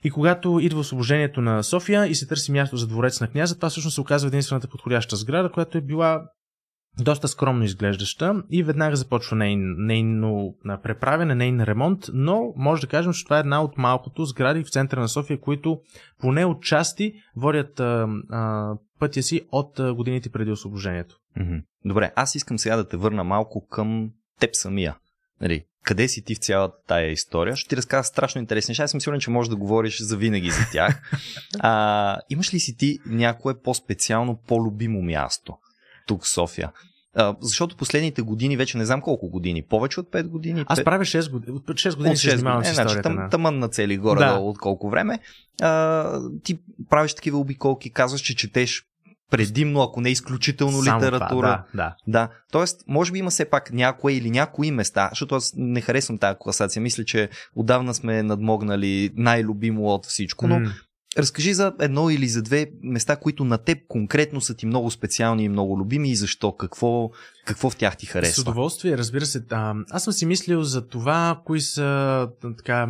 Speaker 2: И когато идва освобождението на София и се търси място за дворец на княза, това всъщност се оказва единствената подходяща сграда, която е била доста скромно изглеждаща и веднага започва нейн, нейно преправяне, нейн ремонт, но може да кажем, че това е една от малкото сгради в центъра на София, които поне от части водят а, а, пътя си от а, годините преди освобождението.
Speaker 1: Добре, аз искам сега да те върна малко към теб самия. Нали, къде си ти в цялата тая история? Ще ти разкажа страшно интересни неща. Аз съм сигурен, че можеш да говориш за винаги за тях. [LAUGHS] А, имаш ли си ти някое по-специално, по-любимо място тук в София? А, защото последните години, вече не знам колко години, повече от 5 години. 5...
Speaker 2: Аз правя 6 години. 6 години от 6 се занимавам с
Speaker 1: значи, тъм. Тъмън на цели горе да. от колко време. А, ти правиш такива обиколки, казваш, че четеш предимно, ако не изключително Само литература. Това,
Speaker 2: да, да.
Speaker 1: да. Тоест, може би има все пак някое или някои места, защото аз не харесвам тази класация. Мисля, че отдавна сме надмогнали най-любимо от всичко, но mm. Разкажи за едно или за две места, които на теб конкретно са ти много специални и много любими и защо? Какво, Какво в тях ти харесва?
Speaker 2: С удоволствие, разбира се. А, аз съм си мислил за това, кои са така,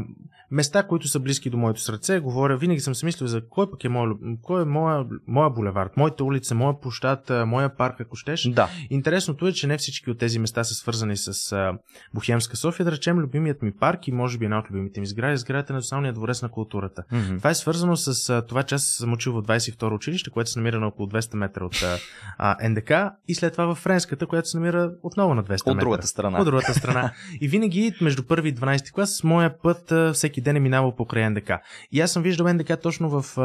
Speaker 2: места, които са близки до моето сърце. Говоря, винаги съм си мислил за кой пък е моя, кой е моя, моя булевард, моята улица, моя площад, моя парк, ако щеш.
Speaker 1: Да.
Speaker 2: Интересното е, че не всички от тези места са свързани с а, Бухемска София. Да речем, любимият ми парк и може би една от любимите ми сгради, сградата на Националния дворец на културата.
Speaker 1: Mm-hmm.
Speaker 2: Това е свързано с а, това, че аз съм учил в 22 училище, което се намира на около 200 метра от а, НДК и след това в Френската, която се намира отново на 200 метра.
Speaker 1: От другата страна.
Speaker 2: От другата страна. И винаги между първи и 12 клас с моя път всеки ден е минавал покрай НДК. И аз съм виждал НДК точно в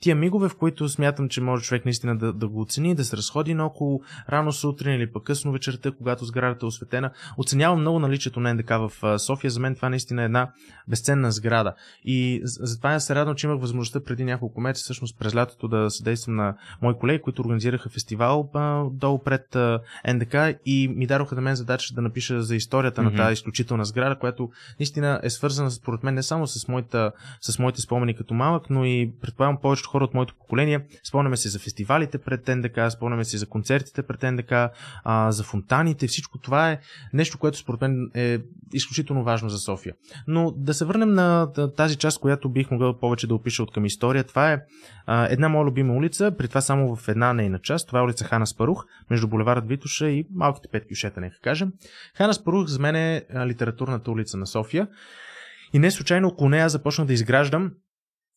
Speaker 2: тия мигове, в които смятам, че може човек наистина да, да го оцени, да се разходи наоколо рано сутрин или пък късно вечерта, когато сградата е осветена. Оценявам много наличието на НДК в София. За мен това наистина е една безценна сграда. И затова се радвам, че имах възможността преди няколко месеца, всъщност през лятото, да съдействам на мои колеги, които организираха фестивал а, долу пред а, НДК и ми дадоха на мен задача да напиша за историята mm-hmm. на тази изключителна сграда, която наистина е свързана според мен не само с моята, с моите спомени като малък, но и предполагам повечето хора от моето поколение. Спомняме се за фестивалите пред НДК, спомняме се за концертите пред НДК, а, за фонтаните. Всичко това е нещо, което според мен е изключително важно за София. Но да се върнем на тази част, която бих могъл повече да опиша от към история. Това е а, една моя любима улица, при това само в една нейна част. Това е улица Хана Спарух, между булеварът Витуша и малките пет кюшета, нека кажем. Хана Спарух за мен е литературната улица на София. И не случайно около нея започнах да изграждам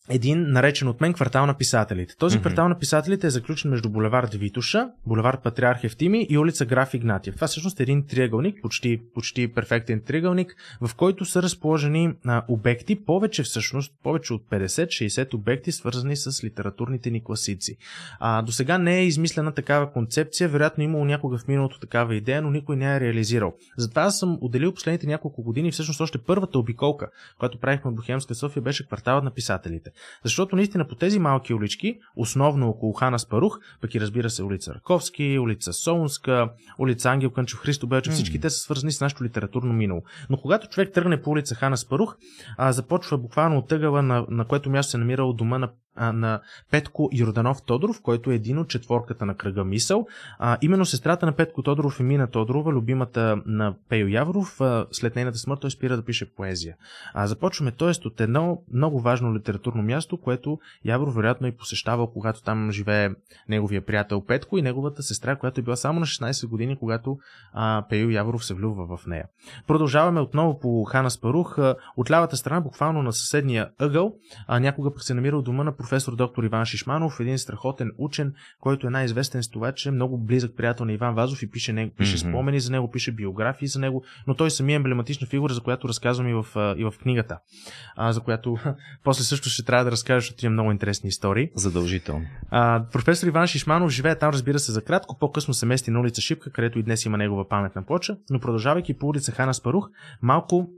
Speaker 2: един наречен от мен квартал на писателите. Този mm-hmm. квартал на писателите е заключен между булевард Витуша, булевард Патриарх Евтими и улица Граф Игнатиев. Това всъщност е един триъгълник, почти, почти перфектен триъгълник, в който са разположени а, обекти, повече всъщност, повече от 50-60 обекти, свързани с литературните ни класици. А, до сега не е измислена такава концепция, вероятно имало някога в миналото такава идея, но никой не е реализирал. Затова аз съм отделил последните няколко години, всъщност още първата обиколка, която правихме в Бухемска София, беше кварталът на писателите. Защото наистина по тези малки улички, основно около Хана Спарух, пък и разбира се улица Раковски, улица Солунска, улица Ангел Кънчо Христо Белчев, всички те са свързани с нашето литературно минало. Но когато човек тръгне по улица Хана Спарух, а, започва буквално от тъгъла, на, на което място се намира от дома на на Петко Йорданов Тодоров, който е един от четворката на кръга Мисъл. А, именно сестрата на Петко Тодоров е Мина Тодорова, любимата на Пейо Яворов. А, след нейната смърт той спира да пише поезия. А, започваме, т.е. от едно много важно литературно място, което Яворов вероятно е посещавал, когато там живее неговия приятел Петко и неговата сестра, която е била само на 16 години, когато а, Пейо Яворов се влюбва в нея. Продължаваме отново по Хана Спарух. От лявата страна, буквално на съседния ъгъл, а, някога пък се намира дома на професор доктор Иван Шишманов, един страхотен учен, който е най-известен с това, че е много близък приятел на Иван Вазов и пише, него, пише mm-hmm. спомени за него, пише биографии за него, но той самия е емблематична фигура, за която разказвам и в, и в книгата, а, за която [LAUGHS] после също ще трябва да разкажа, защото има много интересни истории.
Speaker 1: Задължително.
Speaker 2: А, професор Иван Шишманов живее там, разбира се, за кратко. По-късно се мести на улица Шипка, където и днес има негова паметна плоча, но продължавайки по улица Хана Спарух, малко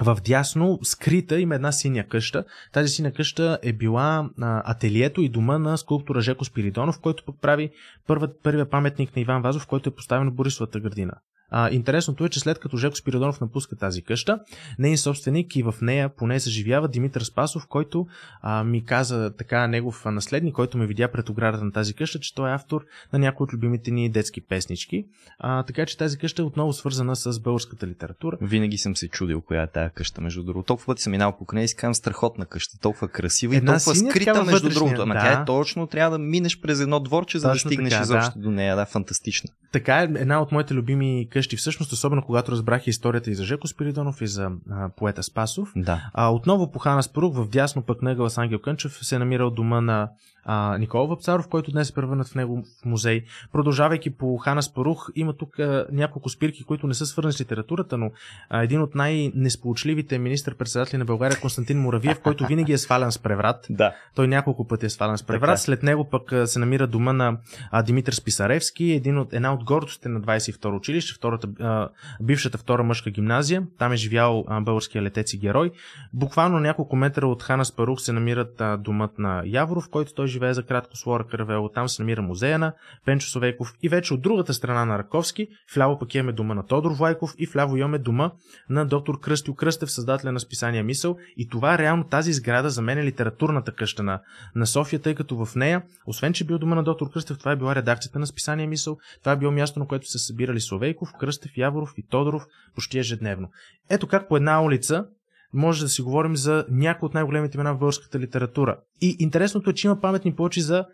Speaker 2: в дясно, скрита, има една синя къща. Тази синя къща е била а, ателието и дома на скулптора Жеко Спиридонов, който прави първият, първия паметник на Иван Вазов, който е поставен в Борисовата градина. А, интересното е, че след като Жеко Спиридонов напуска тази къща, нейн собственик и в нея поне съживява Димитър Спасов, който а, ми каза така негов наследник, който ме видя пред оградата на тази къща, че той е автор на някои от любимите ни детски песнички. А, така че тази къща е отново свързана с българската литература.
Speaker 1: Винаги съм се чудил коя е тази къща, между другото. Толкова пъти съм минал по нея и си страхотна къща, толкова красива
Speaker 2: Една
Speaker 1: и толкова скрита между другото. Ама
Speaker 2: да.
Speaker 1: тя е точно, трябва да минеш през едно дворче, за да стигнеш
Speaker 2: така,
Speaker 1: изобщо
Speaker 2: да.
Speaker 1: до нея. Да, фантастична.
Speaker 2: Така е една от моите любими къщи, всъщност, особено когато разбрах историята и за Жеко Спиридонов и за а, поета Спасов.
Speaker 1: Да.
Speaker 2: А, отново по Хана Спорук, в дясно пък на с Ангел Кънчев се е намирал дома на а, Никола Вапцаров, който днес е превърнат в него в музей. Продължавайки по Хана Спарух, има тук а, няколко спирки, които не са свързани с литературата, но а, един от най-несполучливите министър-председатели на България, Константин Муравиев, който винаги е свалян с преврат. [LAUGHS]
Speaker 1: Да.
Speaker 2: Той няколко пъти е свалян с преврат.
Speaker 1: Така.
Speaker 2: След него пък а, се намира дома на а, Димитър Списаревски, един от, една от гордостите на 22 училище, втората втората, а, бившата втора мъжка гимназия. Там е живял а, българския летец и герой. Буквално няколко метра от Хана Спарух се намират а, домът на Яворов, който той живее за кратко с Лора Каравело. Там се намира музея на Пенчо Совейков. И вече от другата страна на Раковски, вляво пък имаме дома на Тодор Влайков и вляво имаме дома на доктор Кръстил Кръстев, създателя на списание Мисъл. И това реално тази сграда за мен е литературната къща на, на София, тъй като в нея, освен че е бил дома на доктор Кръстев, това е била редакцията на списание Мисъл. Това е било място, на което се събирали Совейков, Кръстев, Яворов и Тодоров почти ежедневно. Ето как по една улица може да си говорим за някои от най-големите имена в българската литература. И интересното е, че има паметни плочи за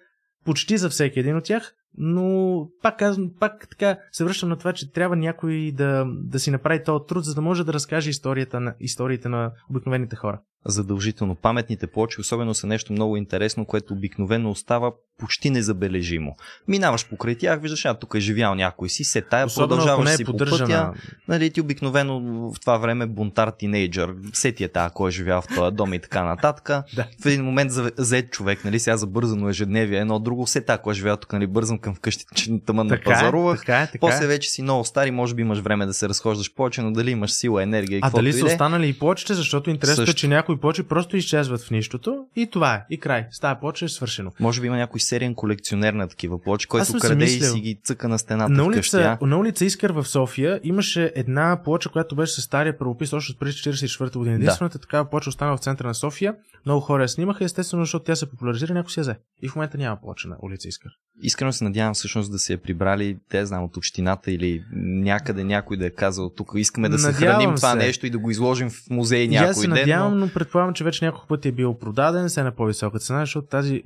Speaker 2: почти за всеки един от тях, но пак казвам, пак така се връщам на това, че трябва някой да, да си направи този труд, за да може да разкаже историята на, историите на обикновените хора
Speaker 1: задължително. Паметните плочи особено са нещо много интересно, което обикновено остава почти незабележимо. Минаваш покрай тях, виждаш, а тук е живял някой си, се тая, Особено, продължаваш е си по пътя. Нали, ти обикновено в това време бунтар тинейджър, сети е тая, кой е живял в този дом и така нататък. [LAUGHS]
Speaker 2: да.
Speaker 1: В един момент зает човек, нали, сега забързано ежедневие, едно друго, се тая, кой е живял тук, нали, бързам към вкъщи, че тъмън на пазарувах.
Speaker 2: Така е, така е.
Speaker 1: После вече си много стари, може би имаш време да се разхождаш повече, но дали имаш сила, енергия и
Speaker 2: А дали са останали и плочите, защото интересното е, че някои почи просто изчезват в нищото и това е. И край. Става плоча е свършено.
Speaker 1: Може би има някой сериен колекционер на такива плочи, който краде и си ги цъка на стената
Speaker 2: на улица, на улица Искър в София имаше една плоча, която беше със стария правопис още преди 44 година. Единствената да. такава плоча остана в центъра на София. Много хора я снимаха, естествено, защото тя се популяризира, някой си я взе. И в момента няма плоча на улица Искър.
Speaker 1: Искрено се надявам всъщност да се е прибрали, те знам, от общината или някъде някой да е казал, тук искаме да надявам съхраним това се. нещо и да го изложим в музей някой
Speaker 2: се
Speaker 1: ден.
Speaker 2: надявам,
Speaker 1: но...
Speaker 2: но предполагам, че вече няколко пъти е бил продаден, се е на по-висока цена, защото тази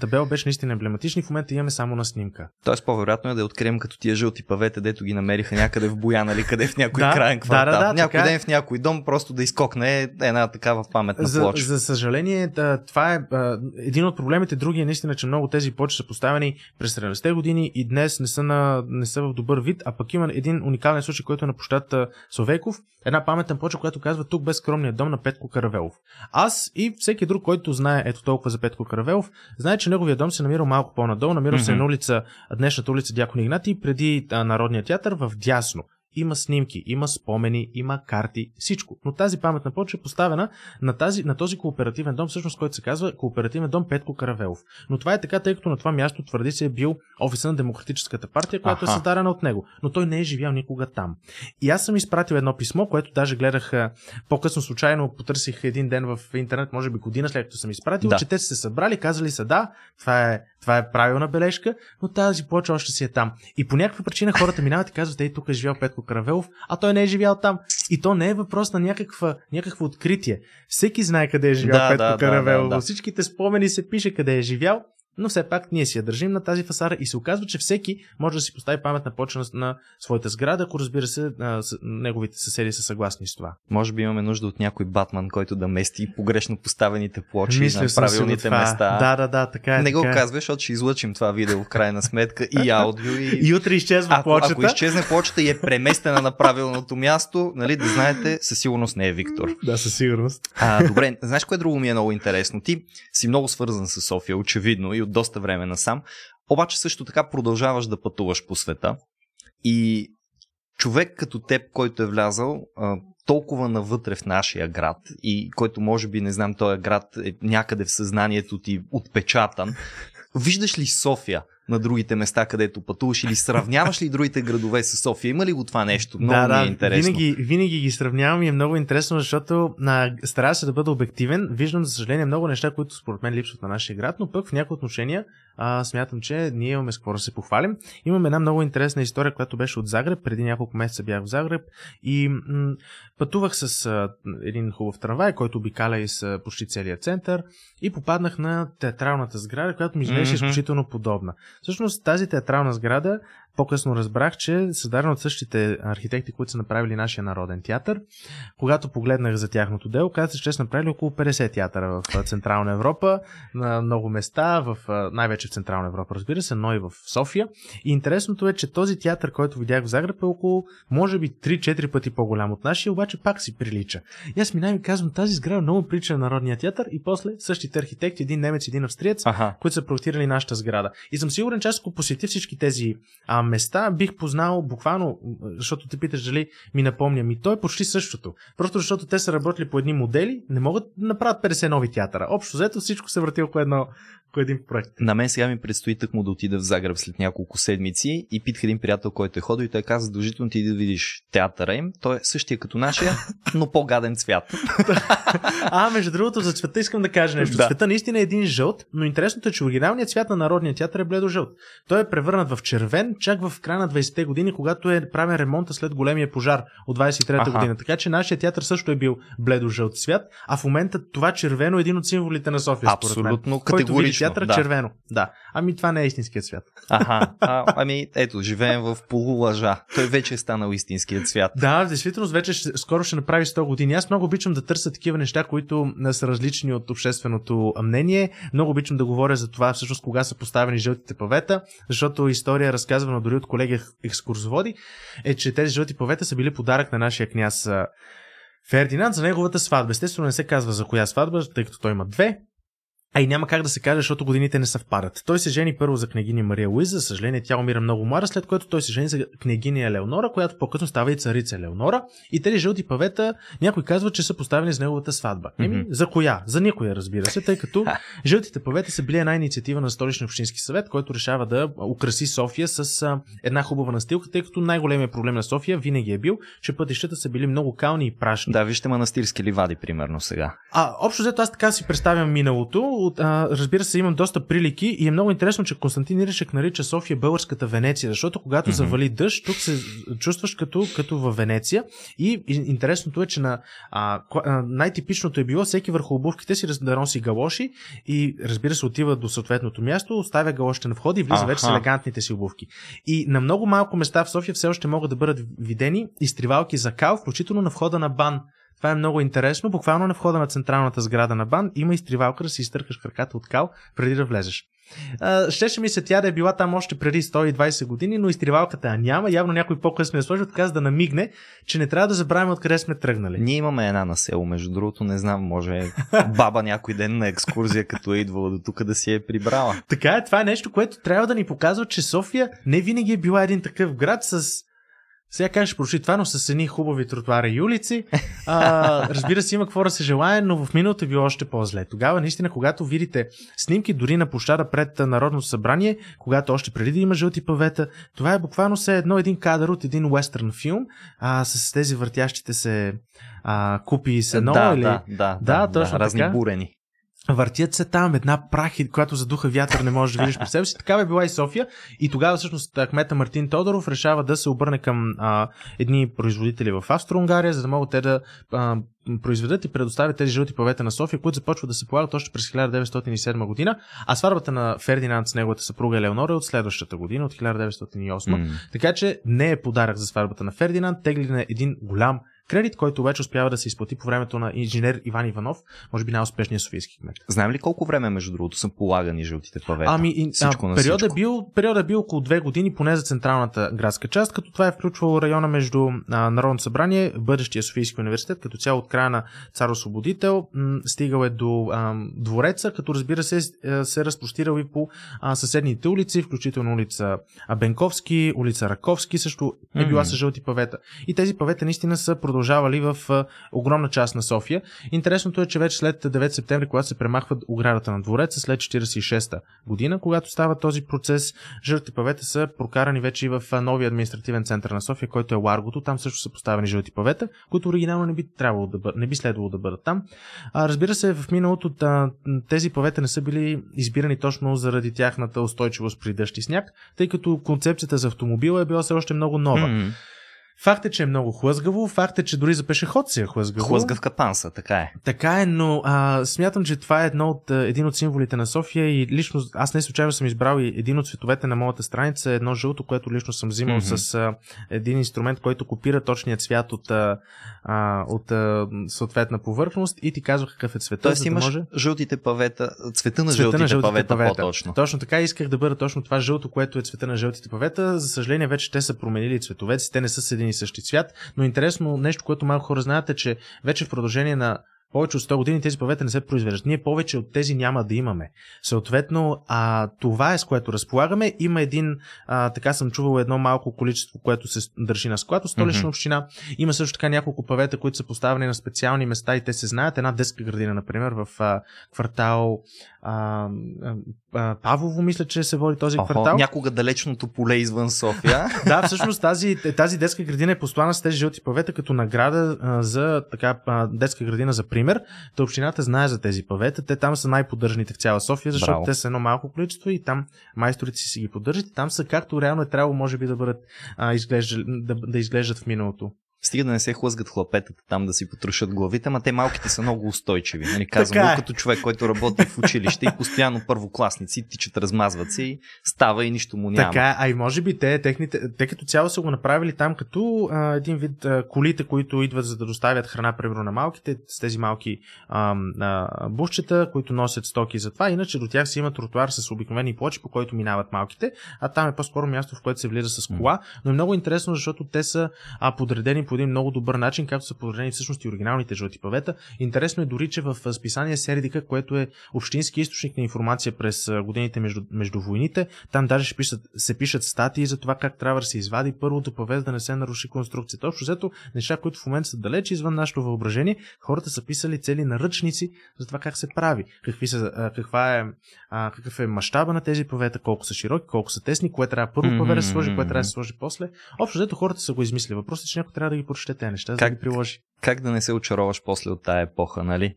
Speaker 2: табела беше наистина емблематична и в момента имаме само на снимка.
Speaker 1: Тоест по-вероятно е да открием като тия жълти павете, дето ги намериха някъде в Бояна или къде в някой [LAUGHS]
Speaker 2: да,
Speaker 1: крайен квартал.
Speaker 2: Да, да, да,
Speaker 1: някой
Speaker 2: така...
Speaker 1: ден в някой дом просто да изкокне една такава паметна
Speaker 2: за,
Speaker 1: плоча.
Speaker 2: За съжаление, това е един от проблемите. Другия е наистина, че много тези плочи са поставени през 70-те години и днес не са, на, не са в добър вид, а пък има един уникален случай, който е на площад Совеков, една паметна плоча, която казва тук без скромния дом на Петко Каравелов. Аз и всеки друг, който знае ето толкова за Петко Каравелов, знае, че неговия дом се намира малко по-надолу, намира се mm-hmm. на улица, днешната улица Дякон Игнати, преди а, Народния театър в дясно. Има снимки, има спомени, има карти, всичко. Но тази паметна почва е поставена на, тази, на този кооперативен дом, всъщност, който се казва Кооперативен дом Петко Каравелов. Но това е така, тъй като на това място твърди се е бил офиса на Демократическата партия, която Аха. е създадена от него. Но той не е живял никога там. И аз съм изпратил едно писмо, което даже гледах по-късно случайно, потърсих един ден в интернет, може би година след като съм изпратил, да. че те са се събрали, казали са да, това е, това е правилна бележка, но тази плоча още си е там. И по някаква причина хората минават и казват, ей, тук е живял Петко Каравелов, а той не е живял там. И то не е въпрос на някаква, някакво откритие. Всеки знае къде е живял да, Петко да, Каравелов. Да, да, да. всичките спомени се пише къде е живял но все пак ние си я държим на тази фасара и се оказва, че всеки може да си постави паметна почва на, на своята сграда, ако разбира се, неговите съседи са съгласни с това.
Speaker 1: Може би имаме нужда от някой батман, който да мести погрешно поставените плочи Мисля, на правилните места.
Speaker 2: Да, да, да, така е.
Speaker 1: Не
Speaker 2: така
Speaker 1: го е. казваш, защото ще излъчим това видео в крайна сметка и аудио. И, [LAUGHS]
Speaker 2: и утре изчезва
Speaker 1: ако,
Speaker 2: плочата.
Speaker 1: Ако изчезне плочата и е преместена на правилното място, нали, да знаете, със сигурност не е Виктор. [LAUGHS]
Speaker 2: Да, със сигурност.
Speaker 1: А, добре, знаеш кое друго ми е много интересно? Ти си много свързан с София, очевидно, и от доста време на сам. Обаче също така продължаваш да пътуваш по света и човек като теб, който е влязал а, толкова навътре в нашия град и който може би, не знам, този град е някъде в съзнанието ти отпечатан, виждаш ли София на другите места, където пътуваш или сравняваш ли другите градове с София? Има ли го това нещо? Много да, да, ми е интересно.
Speaker 2: Винаги, винаги ги сравнявам и е много интересно, защото на, старая се да бъда обективен. Виждам, за съжаление, много неща, които според мен липсват на нашия град, но пък в някои отношения а, смятам, че ние имаме с да се похвалим. Имаме една много интересна история, която беше от Загреб. Преди няколко месеца бях в Загреб и м- пътувах с а, един хубав трамвай, който обикаля и с почти целият център и попаднах на театралната сграда, която ми изглеждаше mm-hmm. изключително подобна. Всъщност тази театрална сграда по-късно разбрах, че е от същите архитекти, които са направили нашия народен театър. Когато погледнах за тяхното дело, казах, че са направили около 50 театъра в Централна Европа, на много места, в, най-вече в Централна Европа, разбира се, но и в София. И интересното е, че този театър, който видях в Загреб е около, може би 3-4 пъти по-голям от нашия, обаче пак си прилича. И аз минавам и казвам, тази сграда много прилича на Народния театър и после същите архитекти, един немец един австриец, ага. които са проектирали нашата сграда. И съм сигурен, че ако посетя всички тези а, места бих познал буквално, защото те питаш дали ми напомня, ми той е почти същото. Просто защото те са работили по едни модели, не могат да направят 50 нови театъра. Общо взето всичко се върти около едно, по един проект.
Speaker 1: На мен сега ми предстои тък му да отида в Загреб след няколко седмици и питах един приятел, който е ходил и той каза, задължително ти да видиш театъра им. Той е същия като нашия, [LAUGHS] но по-гаден цвят.
Speaker 2: а, между другото, за цвета искам да кажа нещо. Да. Цвета наистина е един жълт, но интересното е, че оригиналният цвят на Народния театър е бледо-жълт. Той е превърнат в червен чак в края на 20-те години, когато е правен ремонта след големия пожар от 23-та година. Така че нашия театър също е бил бледо-жълт цвят, а в момента това червено е един от символите на София.
Speaker 1: Абсолютно категорично
Speaker 2: театър да. червено. Да. Ами това не е истинският цвят.
Speaker 1: Аха. А, ами ето, живеем в полулъжа. Той вече е станал истинският цвят.
Speaker 2: Да, в действителност вече ще, скоро ще направи 100 години. Аз много обичам да търся такива неща, които са различни от общественото мнение. Много обичам да говоря за това всъщност кога са поставени жълтите павета, защото история, разказвана дори от колеги екскурзоводи, е, че тези жълти павета са били подарък на нашия княз Фердинанд за неговата сватба. Естествено не се казва за коя сватба, тъй като той има две. А и няма как да се каже, защото годините не съвпадат. Той се жени първо за княгиня Мария Луиза, за съжаление тя умира много млада, след което той се жени за княгиня Елеонора, която по-късно става и царица Елеонора. И тези жълти павета, някой казва, че са поставени с неговата сватба. Еми, mm-hmm. за коя? За никоя, разбира се, тъй като [LAUGHS] жълтите павета са били една инициатива на Столичния общински съвет, който решава да украси София с а, една хубава настилка, тъй като най-големият проблем на София винаги е бил, че пътищата са били много кални и прашни.
Speaker 1: Да, вижте манастирски ливади, примерно сега.
Speaker 2: А, общо взето аз така си представям миналото от, а, разбира се, имам доста прилики и е много интересно, че Константин Иришек нарича София българската Венеция, защото когато mm-hmm. завали дъжд, тук се чувстваш като, като в Венеция. И интересното е, че на, а, най-типичното е било всеки върху обувките си да носи галоши и разбира се отива до съответното място, оставя галошите на входа и влиза Аха. вече с елегантните си обувки. И на много малко места в София все още могат да бъдат видени изтривалки за кал, включително на входа на бан. Това е много интересно. Буквално на входа на централната сграда на бан има изтривалка да си изтъркаш краката от кал преди да влезеш. щеше ми се тя да е била там още преди 120 години, но изтривалката я няма. Явно някой по-късно е сложил така, за да намигне, че не трябва да забравим откъде сме тръгнали.
Speaker 1: Ние имаме една на село, между другото, не знам, може баба някой ден на екскурзия, като е идвала до тук да си е прибрала.
Speaker 2: така е, това е нещо, което трябва да ни показва, че София не винаги е била един такъв град с сега кажеш това, с едни хубави тротуари и улици. А, [LAUGHS] разбира се, има какво да се желае, но в миналото е било още по-зле. Тогава, наистина, когато видите снимки дори на площада пред Народното събрание, когато още преди да има жълти павета, това е буквално се едно един кадър от един уестърн филм, а, с тези въртящите се а, купи сено.
Speaker 1: Да,
Speaker 2: или...
Speaker 1: да, да, да, точно да, разни така. бурени.
Speaker 2: Въртят се там една прах, която задуха вятър не можеш да видиш пред себе си. Така бе била и София. И тогава всъщност кмета Мартин Тодоров решава да се обърне към а, едни производители в Австро-Унгария, за да могат те да а, произведат и предоставят тези жълти павета на София, които започват да се полагат още през 1907 година, а сварбата на Фердинанд с неговата съпруга Елеонора е от следващата година, от 1908. Mm. Така че не е подарък за сварбата на Фердинанд, тегли на един голям Кредит, който вече успява да се изплати по времето на инженер Иван Иванов, може би най-успешният софийски кмет.
Speaker 1: Знаем ли колко време, между другото, са полагани жълтите павета?
Speaker 2: Ами, всичко а, период, е бил, период е бил около две години, поне за централната градска част, като това е включвало района между а, Народното събрание, бъдещия Софийски университет, като цяло от края на Цар Освободител, м- стигал е до а, двореца, като разбира се се е разпростирал и по а, съседните улици, включително улица Бенковски, улица Раковски, също е била mm-hmm. с жълти павета. И тези павета наистина са продължавали в огромна част на София. Интересното е, че вече след 9 септември, когато се премахват оградата на двореца, след 46-та година, когато става този процес, жълти павета са прокарани вече и в новия административен център на София, който е Ларгото. Там също са поставени жълти павета, които оригинално не би, трябвало да бъд, не би следвало да бъдат там. А, разбира се, в миналото тези павета не са били избирани точно заради тяхната устойчивост при дъжд и сняг, тъй като концепцията за автомобила е била все още много нова. Mm-hmm. Факт е, че е много хлъзгаво, факт е, че дори за пешеход си е хлъзгаво.
Speaker 1: Хлъзгавка панса, така е.
Speaker 2: Така е, но а, смятам, че това е едно от, един от символите на София и лично аз не случайно съм избрал и един от цветовете на моята страница, едно жълто, което лично съм взимал mm-hmm. с а, един инструмент, който копира точния цвят от, а, от а, съответна повърхност и ти казва какъв е цвета.
Speaker 1: Тоест да имаш
Speaker 2: може...
Speaker 1: жълтите павета, цвета на цвета жълтите, на жълтите павета, павета, по-точно.
Speaker 2: Точно така исках да бъда точно това жълто, което е цвета на жълтите павета. За съжаление вече те са променили цветовете, те не са с един и същи цвят, но интересно нещо, което малко хора знаят е, че вече в продължение на повече от 100 години тези павета не се произвеждат. Ние повече от тези няма да имаме. Съответно, а, това е с което разполагаме. Има един, а, така съм чувал, едно малко количество, което се държи на склад от столична mm-hmm. община. Има също така няколко павета, които са поставени на специални места и те се знаят. Една детска градина, например, в а, квартал а, а, Павлово, мисля, че се води този
Speaker 1: Охо,
Speaker 2: квартал.
Speaker 1: Някога далечното поле извън София. [LAUGHS]
Speaker 2: да, всъщност тази, тази детска градина е послана с тези жълти павета като награда а, за така а, детска градина за пример. Та общината знае за тези павета. Те там са най-поддържаните в цяла София, защото Браво. те са едно малко количество и там майсторите си ги поддържат. Там са както реално е трябвало, може би, да бъдат а, изглежда, да, да изглеждат в миналото.
Speaker 1: Стига да не се хлъзгат хлапетата там да си потрошат главите, ама те малките са много устойчиви. Нали? Казвам го е. като човек, който работи в училище и постоянно първокласници тичат, размазват се и става и нищо му няма.
Speaker 2: Така, а и може би те, техните, те като цяло са го направили там като а, един вид а, колите, които идват за да доставят храна, примерно на малките, с тези малки а, а, бушчета, които носят стоки за това. Иначе до тях си има тротуар с обикновени плочи, по който минават малките, а там е по-скоро място, в което се влиза с кола. Но е много интересно, защото те са а, подредени по един много добър начин, както са подредени всъщност и оригиналните жълти павета. Интересно е дори, че в списание Сердика, което е общински източник на информация през годините между, между войните, там даже ще пишат, се пишат статии за това как трябва да се извади първото павет да не се наруши конструкцията. Общо взето неща, които в момента са далеч извън нашето въображение, хората са писали цели наръчници за това как се прави, какви са, каква е, какъв е мащаба на тези павета, колко са широки, колко са тесни, кое трябва първо павет да се сложи, кое трябва да се сложи после. Общо взето хората са го измислили. Въпросът е, че някой трябва да ги прочете тези неща, как, за да ги приложи.
Speaker 1: Как да не се очароваш после от тая епоха, нали?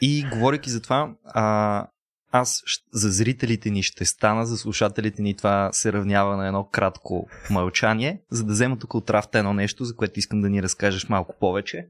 Speaker 1: И говоряки за това, а, аз за зрителите ни ще стана, за слушателите ни това се равнява на едно кратко мълчание, за да взема тук от рафта едно нещо, за което искам да ни разкажеш малко повече.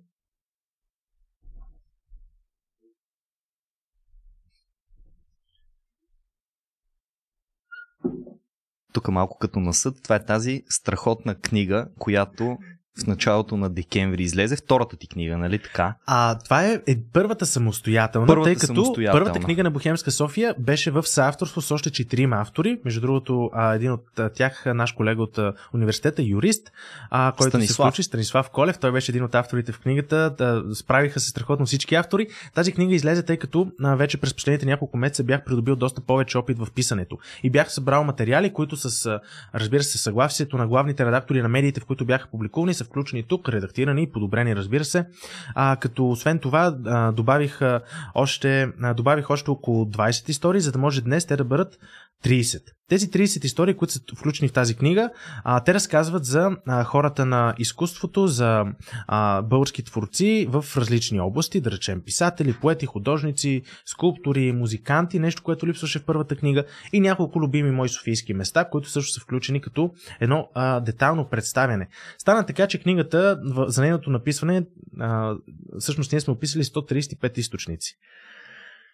Speaker 1: Тук малко като на съд, това е тази страхотна книга, която в началото на декември излезе втората ти книга, нали така?
Speaker 2: А, това е, е първата самостоятелна, първата тъй като самостоятелна. първата книга на Бохемска София беше в съавторство с още четирима автори. Между другото, а, един от тях, наш колега от а, университета, юрист, а, който Станислав. се случи, Станислав Колев, той беше един от авторите в книгата. Да, справиха се страхотно всички автори. Тази книга излезе, тъй като а, вече през последните няколко месеца бях придобил доста повече опит в писането. И бях събрал материали, които с, разбира се, съгласието на главните редактори на медиите, в които бяха публикувани, са включени тук, редактирани и подобрени, разбира се. А, като освен това а, добавих, а, още, а, добавих още около 20 истории, за да може днес те да бъдат 30. Тези 30 истории, които са включени в тази книга, а, те разказват за а, хората на изкуството, за а, български творци в различни области, да речем писатели, поети, художници, скулптори, музиканти, нещо, което липсваше в първата книга и няколко любими мои софийски места, които също са включени като едно а, детално представяне. Стана така, че книгата за нейното написване, а, всъщност ние сме описали 135 източници.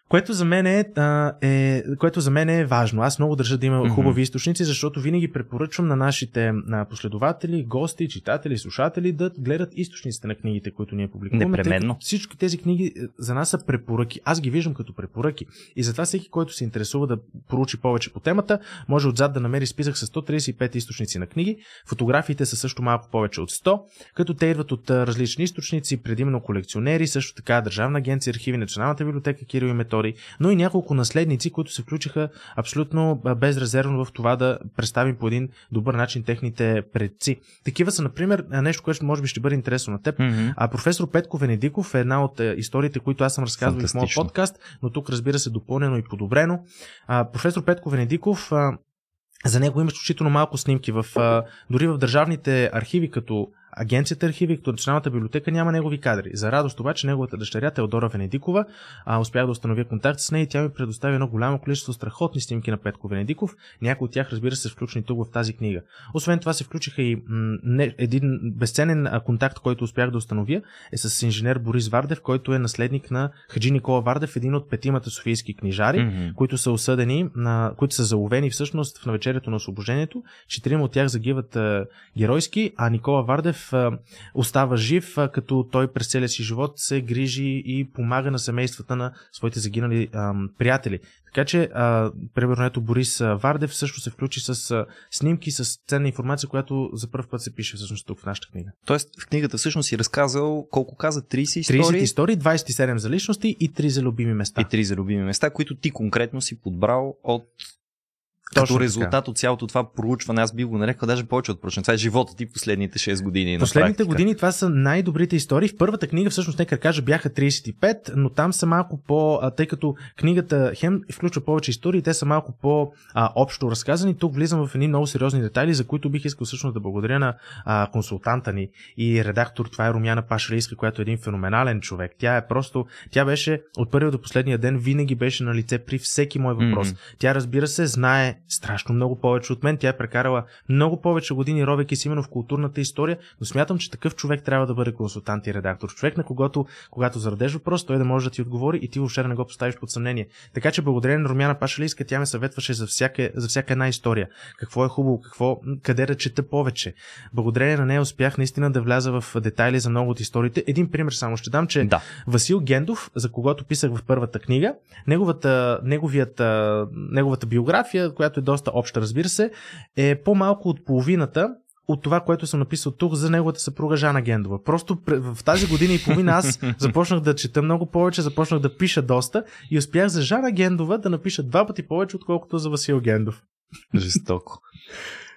Speaker 2: Което за мен е, е, което за мен е важно. Аз много държа да има хубави mm-hmm. източници, защото винаги препоръчвам на нашите на последователи, гости, читатели, слушатели да гледат източниците на книгите, които ние публикуваме.
Speaker 1: Непременно.
Speaker 2: Всички тези книги е, за нас са препоръки. Аз ги виждам като препоръки. И затова всеки, който се интересува да проучи повече по темата, може отзад да намери списък с 135 източници на книги. Фотографиите са също малко повече от 100, като те идват от различни източници, предимно колекционери, също така Държавна агенция архиви, Националната библиотека Кирил и Методи, но и няколко наследници, които се включиха абсолютно безрезервно в това да представим по един добър начин техните предци. Такива са, например, нещо, което може би ще бъде интересно на теб. Mm-hmm. А професор Петко Венедиков е една от историите, които аз съм разказвал в моят подкаст, но тук разбира се допълнено и подобрено. А, професор Петко Венедиков за него има изключително малко снимки. В, дори в държавните архиви, като Агенцията архиви, като Националната библиотека няма негови кадри. За радост обаче неговата дъщеря Теодора Венедикова а, успях да установя контакт с нея и тя ми предостави едно голямо количество страхотни снимки на Петко Венедиков. Някои от тях, разбира се, включени тук в тази книга. Освен това се включиха и м- не, един безценен контакт, който успях да установя е с инженер Борис Вардев, който е наследник на Хаджи Никола Вардев, един от петимата софийски книжари, mm-hmm. които са осъдени, на, които са заловени всъщност в навечерието на освобождението. Четирима от тях загиват а, геройски, а Никола Вардев жив, остава жив, като той през целия си живот се грижи и помага на семействата на своите загинали приятели. Така че, примерно, ето Борис Вардев също се включи с снимки, с ценна информация, която за първ път се пише всъщност тук в нашата книга.
Speaker 1: Тоест, в книгата всъщност си разказал колко каза 30 истории.
Speaker 2: 30 истории, 27 за личности и 3 за любими места.
Speaker 1: И 3 за любими места, които ти конкретно си подбрал от точно като резултат така. от цялото това проучване, аз би го нарекал даже повече от проучване. Това е живота ти последните 6 години.
Speaker 2: Последните години това са най-добрите истории. В първата книга, всъщност, нека кажа, бяха 35, но там са малко по. Тъй като книгата хем включва повече истории, те са малко по-общо разказани. Тук влизам в едни много сериозни детайли, за които бих искал всъщност да благодаря на а, консултанта ни и редактор. Това е Румяна Пашалийска, която е един феноменален човек. Тя е просто. Тя беше от първия до последния ден, винаги беше на лице при всеки мой въпрос. Mm-hmm. Тя, разбира се, знае страшно много повече от мен. Тя е прекарала много повече години, робейки си именно в културната история, но смятам, че такъв човек трябва да бъде консултант и редактор. Човек, на когото, когато зададеш въпрос, той да може да ти отговори и ти въобще да не го поставиш под съмнение. Така че благодарение на Румяна Пашалийска, тя ме съветваше за всяка, за всяка една история. Какво е хубаво, какво, къде да чета повече. Благодарение на нея успях наистина да вляза в детайли за много от историите. Един пример само ще дам, че да. Васил Гендов, за когото писах в първата книга, неговата, неговият, неговата биография, която е доста обща, разбира се, е по-малко от половината от това, което съм написал тук за неговата съпруга Жана Гендова. Просто в тази година и половина аз [LAUGHS] започнах да чета много повече, започнах да пиша доста и успях за Жана Гендова да напиша два пъти повече, отколкото за Васил Гендов.
Speaker 1: Жестоко.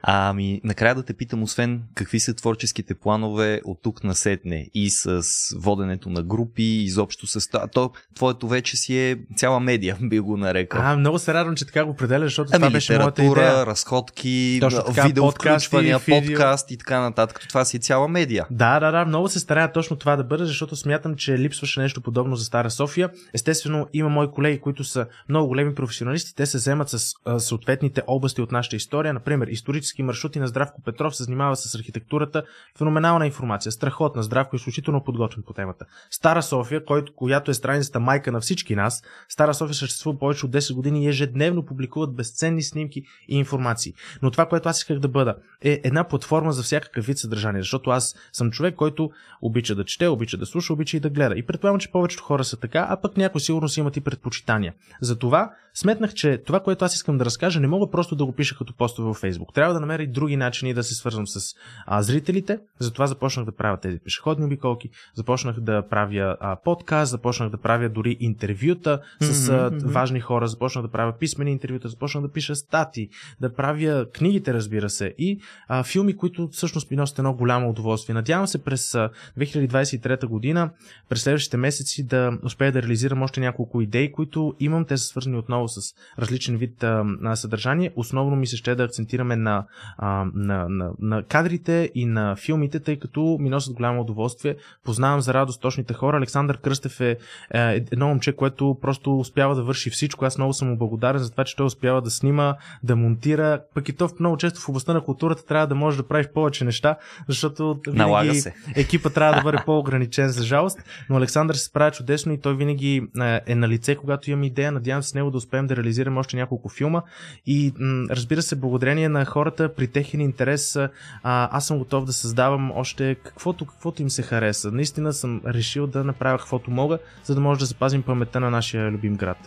Speaker 1: Ами, накрая да те питам, освен какви са творческите планове от тук на сетне и с воденето на групи, изобщо с това. То, твоето вече си е цяла медия, [LAUGHS] би го нарекал.
Speaker 2: А, много се радвам, че така го определя, защото
Speaker 1: ами,
Speaker 2: това беше моята идея.
Speaker 1: разходки, видео включвания, подкаст и така нататък. Това си е цяла медия.
Speaker 2: Да, да, да, много се старая точно това да бъде, защото смятам, че липсваше нещо подобно за Стара София. Естествено, има мои колеги, които са много големи професионалисти. Те се вземат с съответните области от нашата история, например, исторически туристически маршрути на Здравко Петров се занимава с архитектурата. Феноменална информация, страхотна, Здравко е изключително подготвен по темата. Стара София, който, която е страницата майка на всички нас, Стара София съществува повече от 10 години и ежедневно публикуват безценни снимки и информации. Но това, което аз исках да бъда, е една платформа за всякакъв вид съдържание, защото аз съм човек, който обича да чете, обича да слуша, обича и да гледа. И предполагам, че повечето хора са така, а пък някои сигурно си имат и предпочитания. Затова сметнах, че това, което аз искам да разкажа, не мога просто да го пиша като постове във Facebook. Трябва да намеря и други начини да се свързвам с а, зрителите. Затова започнах да правя тези пешеходни обиколки, започнах да правя а, подкаст, започнах да правя дори интервюта с а, важни хора, започнах да правя писмени интервюта, започнах да пиша стати, да правя книгите, разбира се, и а, филми, които всъщност ми носят едно голямо удоволствие. Надявам се през а, 2023 година, през следващите месеци да успея да реализирам още няколко идеи, които имам. Те са свързани отново с различен вид а, на съдържание. Основно ми се ще да акцентираме на а, на, на, на кадрите и на филмите, тъй като ми носят голямо удоволствие. Познавам за радост точните хора. Александър Кръстев е, е едно момче, което просто успява да върши всичко. Аз много съм му благодарен за това, че той успява да снима, да монтира. Пък и то много често в областта на културата трябва да можеш да правиш повече неща, защото
Speaker 1: винаги
Speaker 2: екипа трябва да бъде [LAUGHS] по-ограничен за жалост. Но Александър се справя чудесно и той винаги е, е на лице, когато имам идея. Надявам се с него да успеем да реализираме още няколко филма. И разбира се, благодарение на хората при техен интерес, а, аз съм готов да създавам още каквото, каквото им се хареса. Наистина съм решил да направя каквото мога, за да може да запазим паметта на нашия любим град.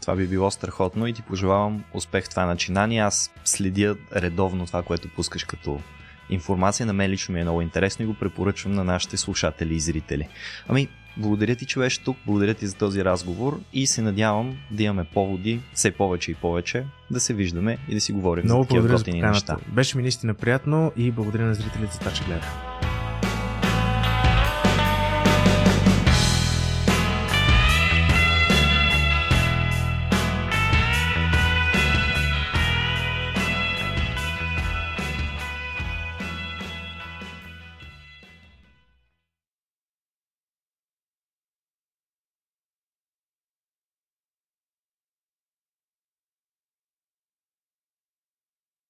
Speaker 1: Това би било страхотно и ти пожелавам успех в това начинание. Аз следя редовно това, което пускаш като информация. На мен лично ми е много интересно и го препоръчвам на нашите слушатели и зрители. Ами, благодаря ти, че беше тук, благодаря ти за този разговор и се надявам да имаме поводи все повече и повече да се виждаме и да си говорим
Speaker 2: Много
Speaker 1: за такива
Speaker 2: готини неща. Беше ми наистина приятно и благодаря на зрителите за това, че гледаха.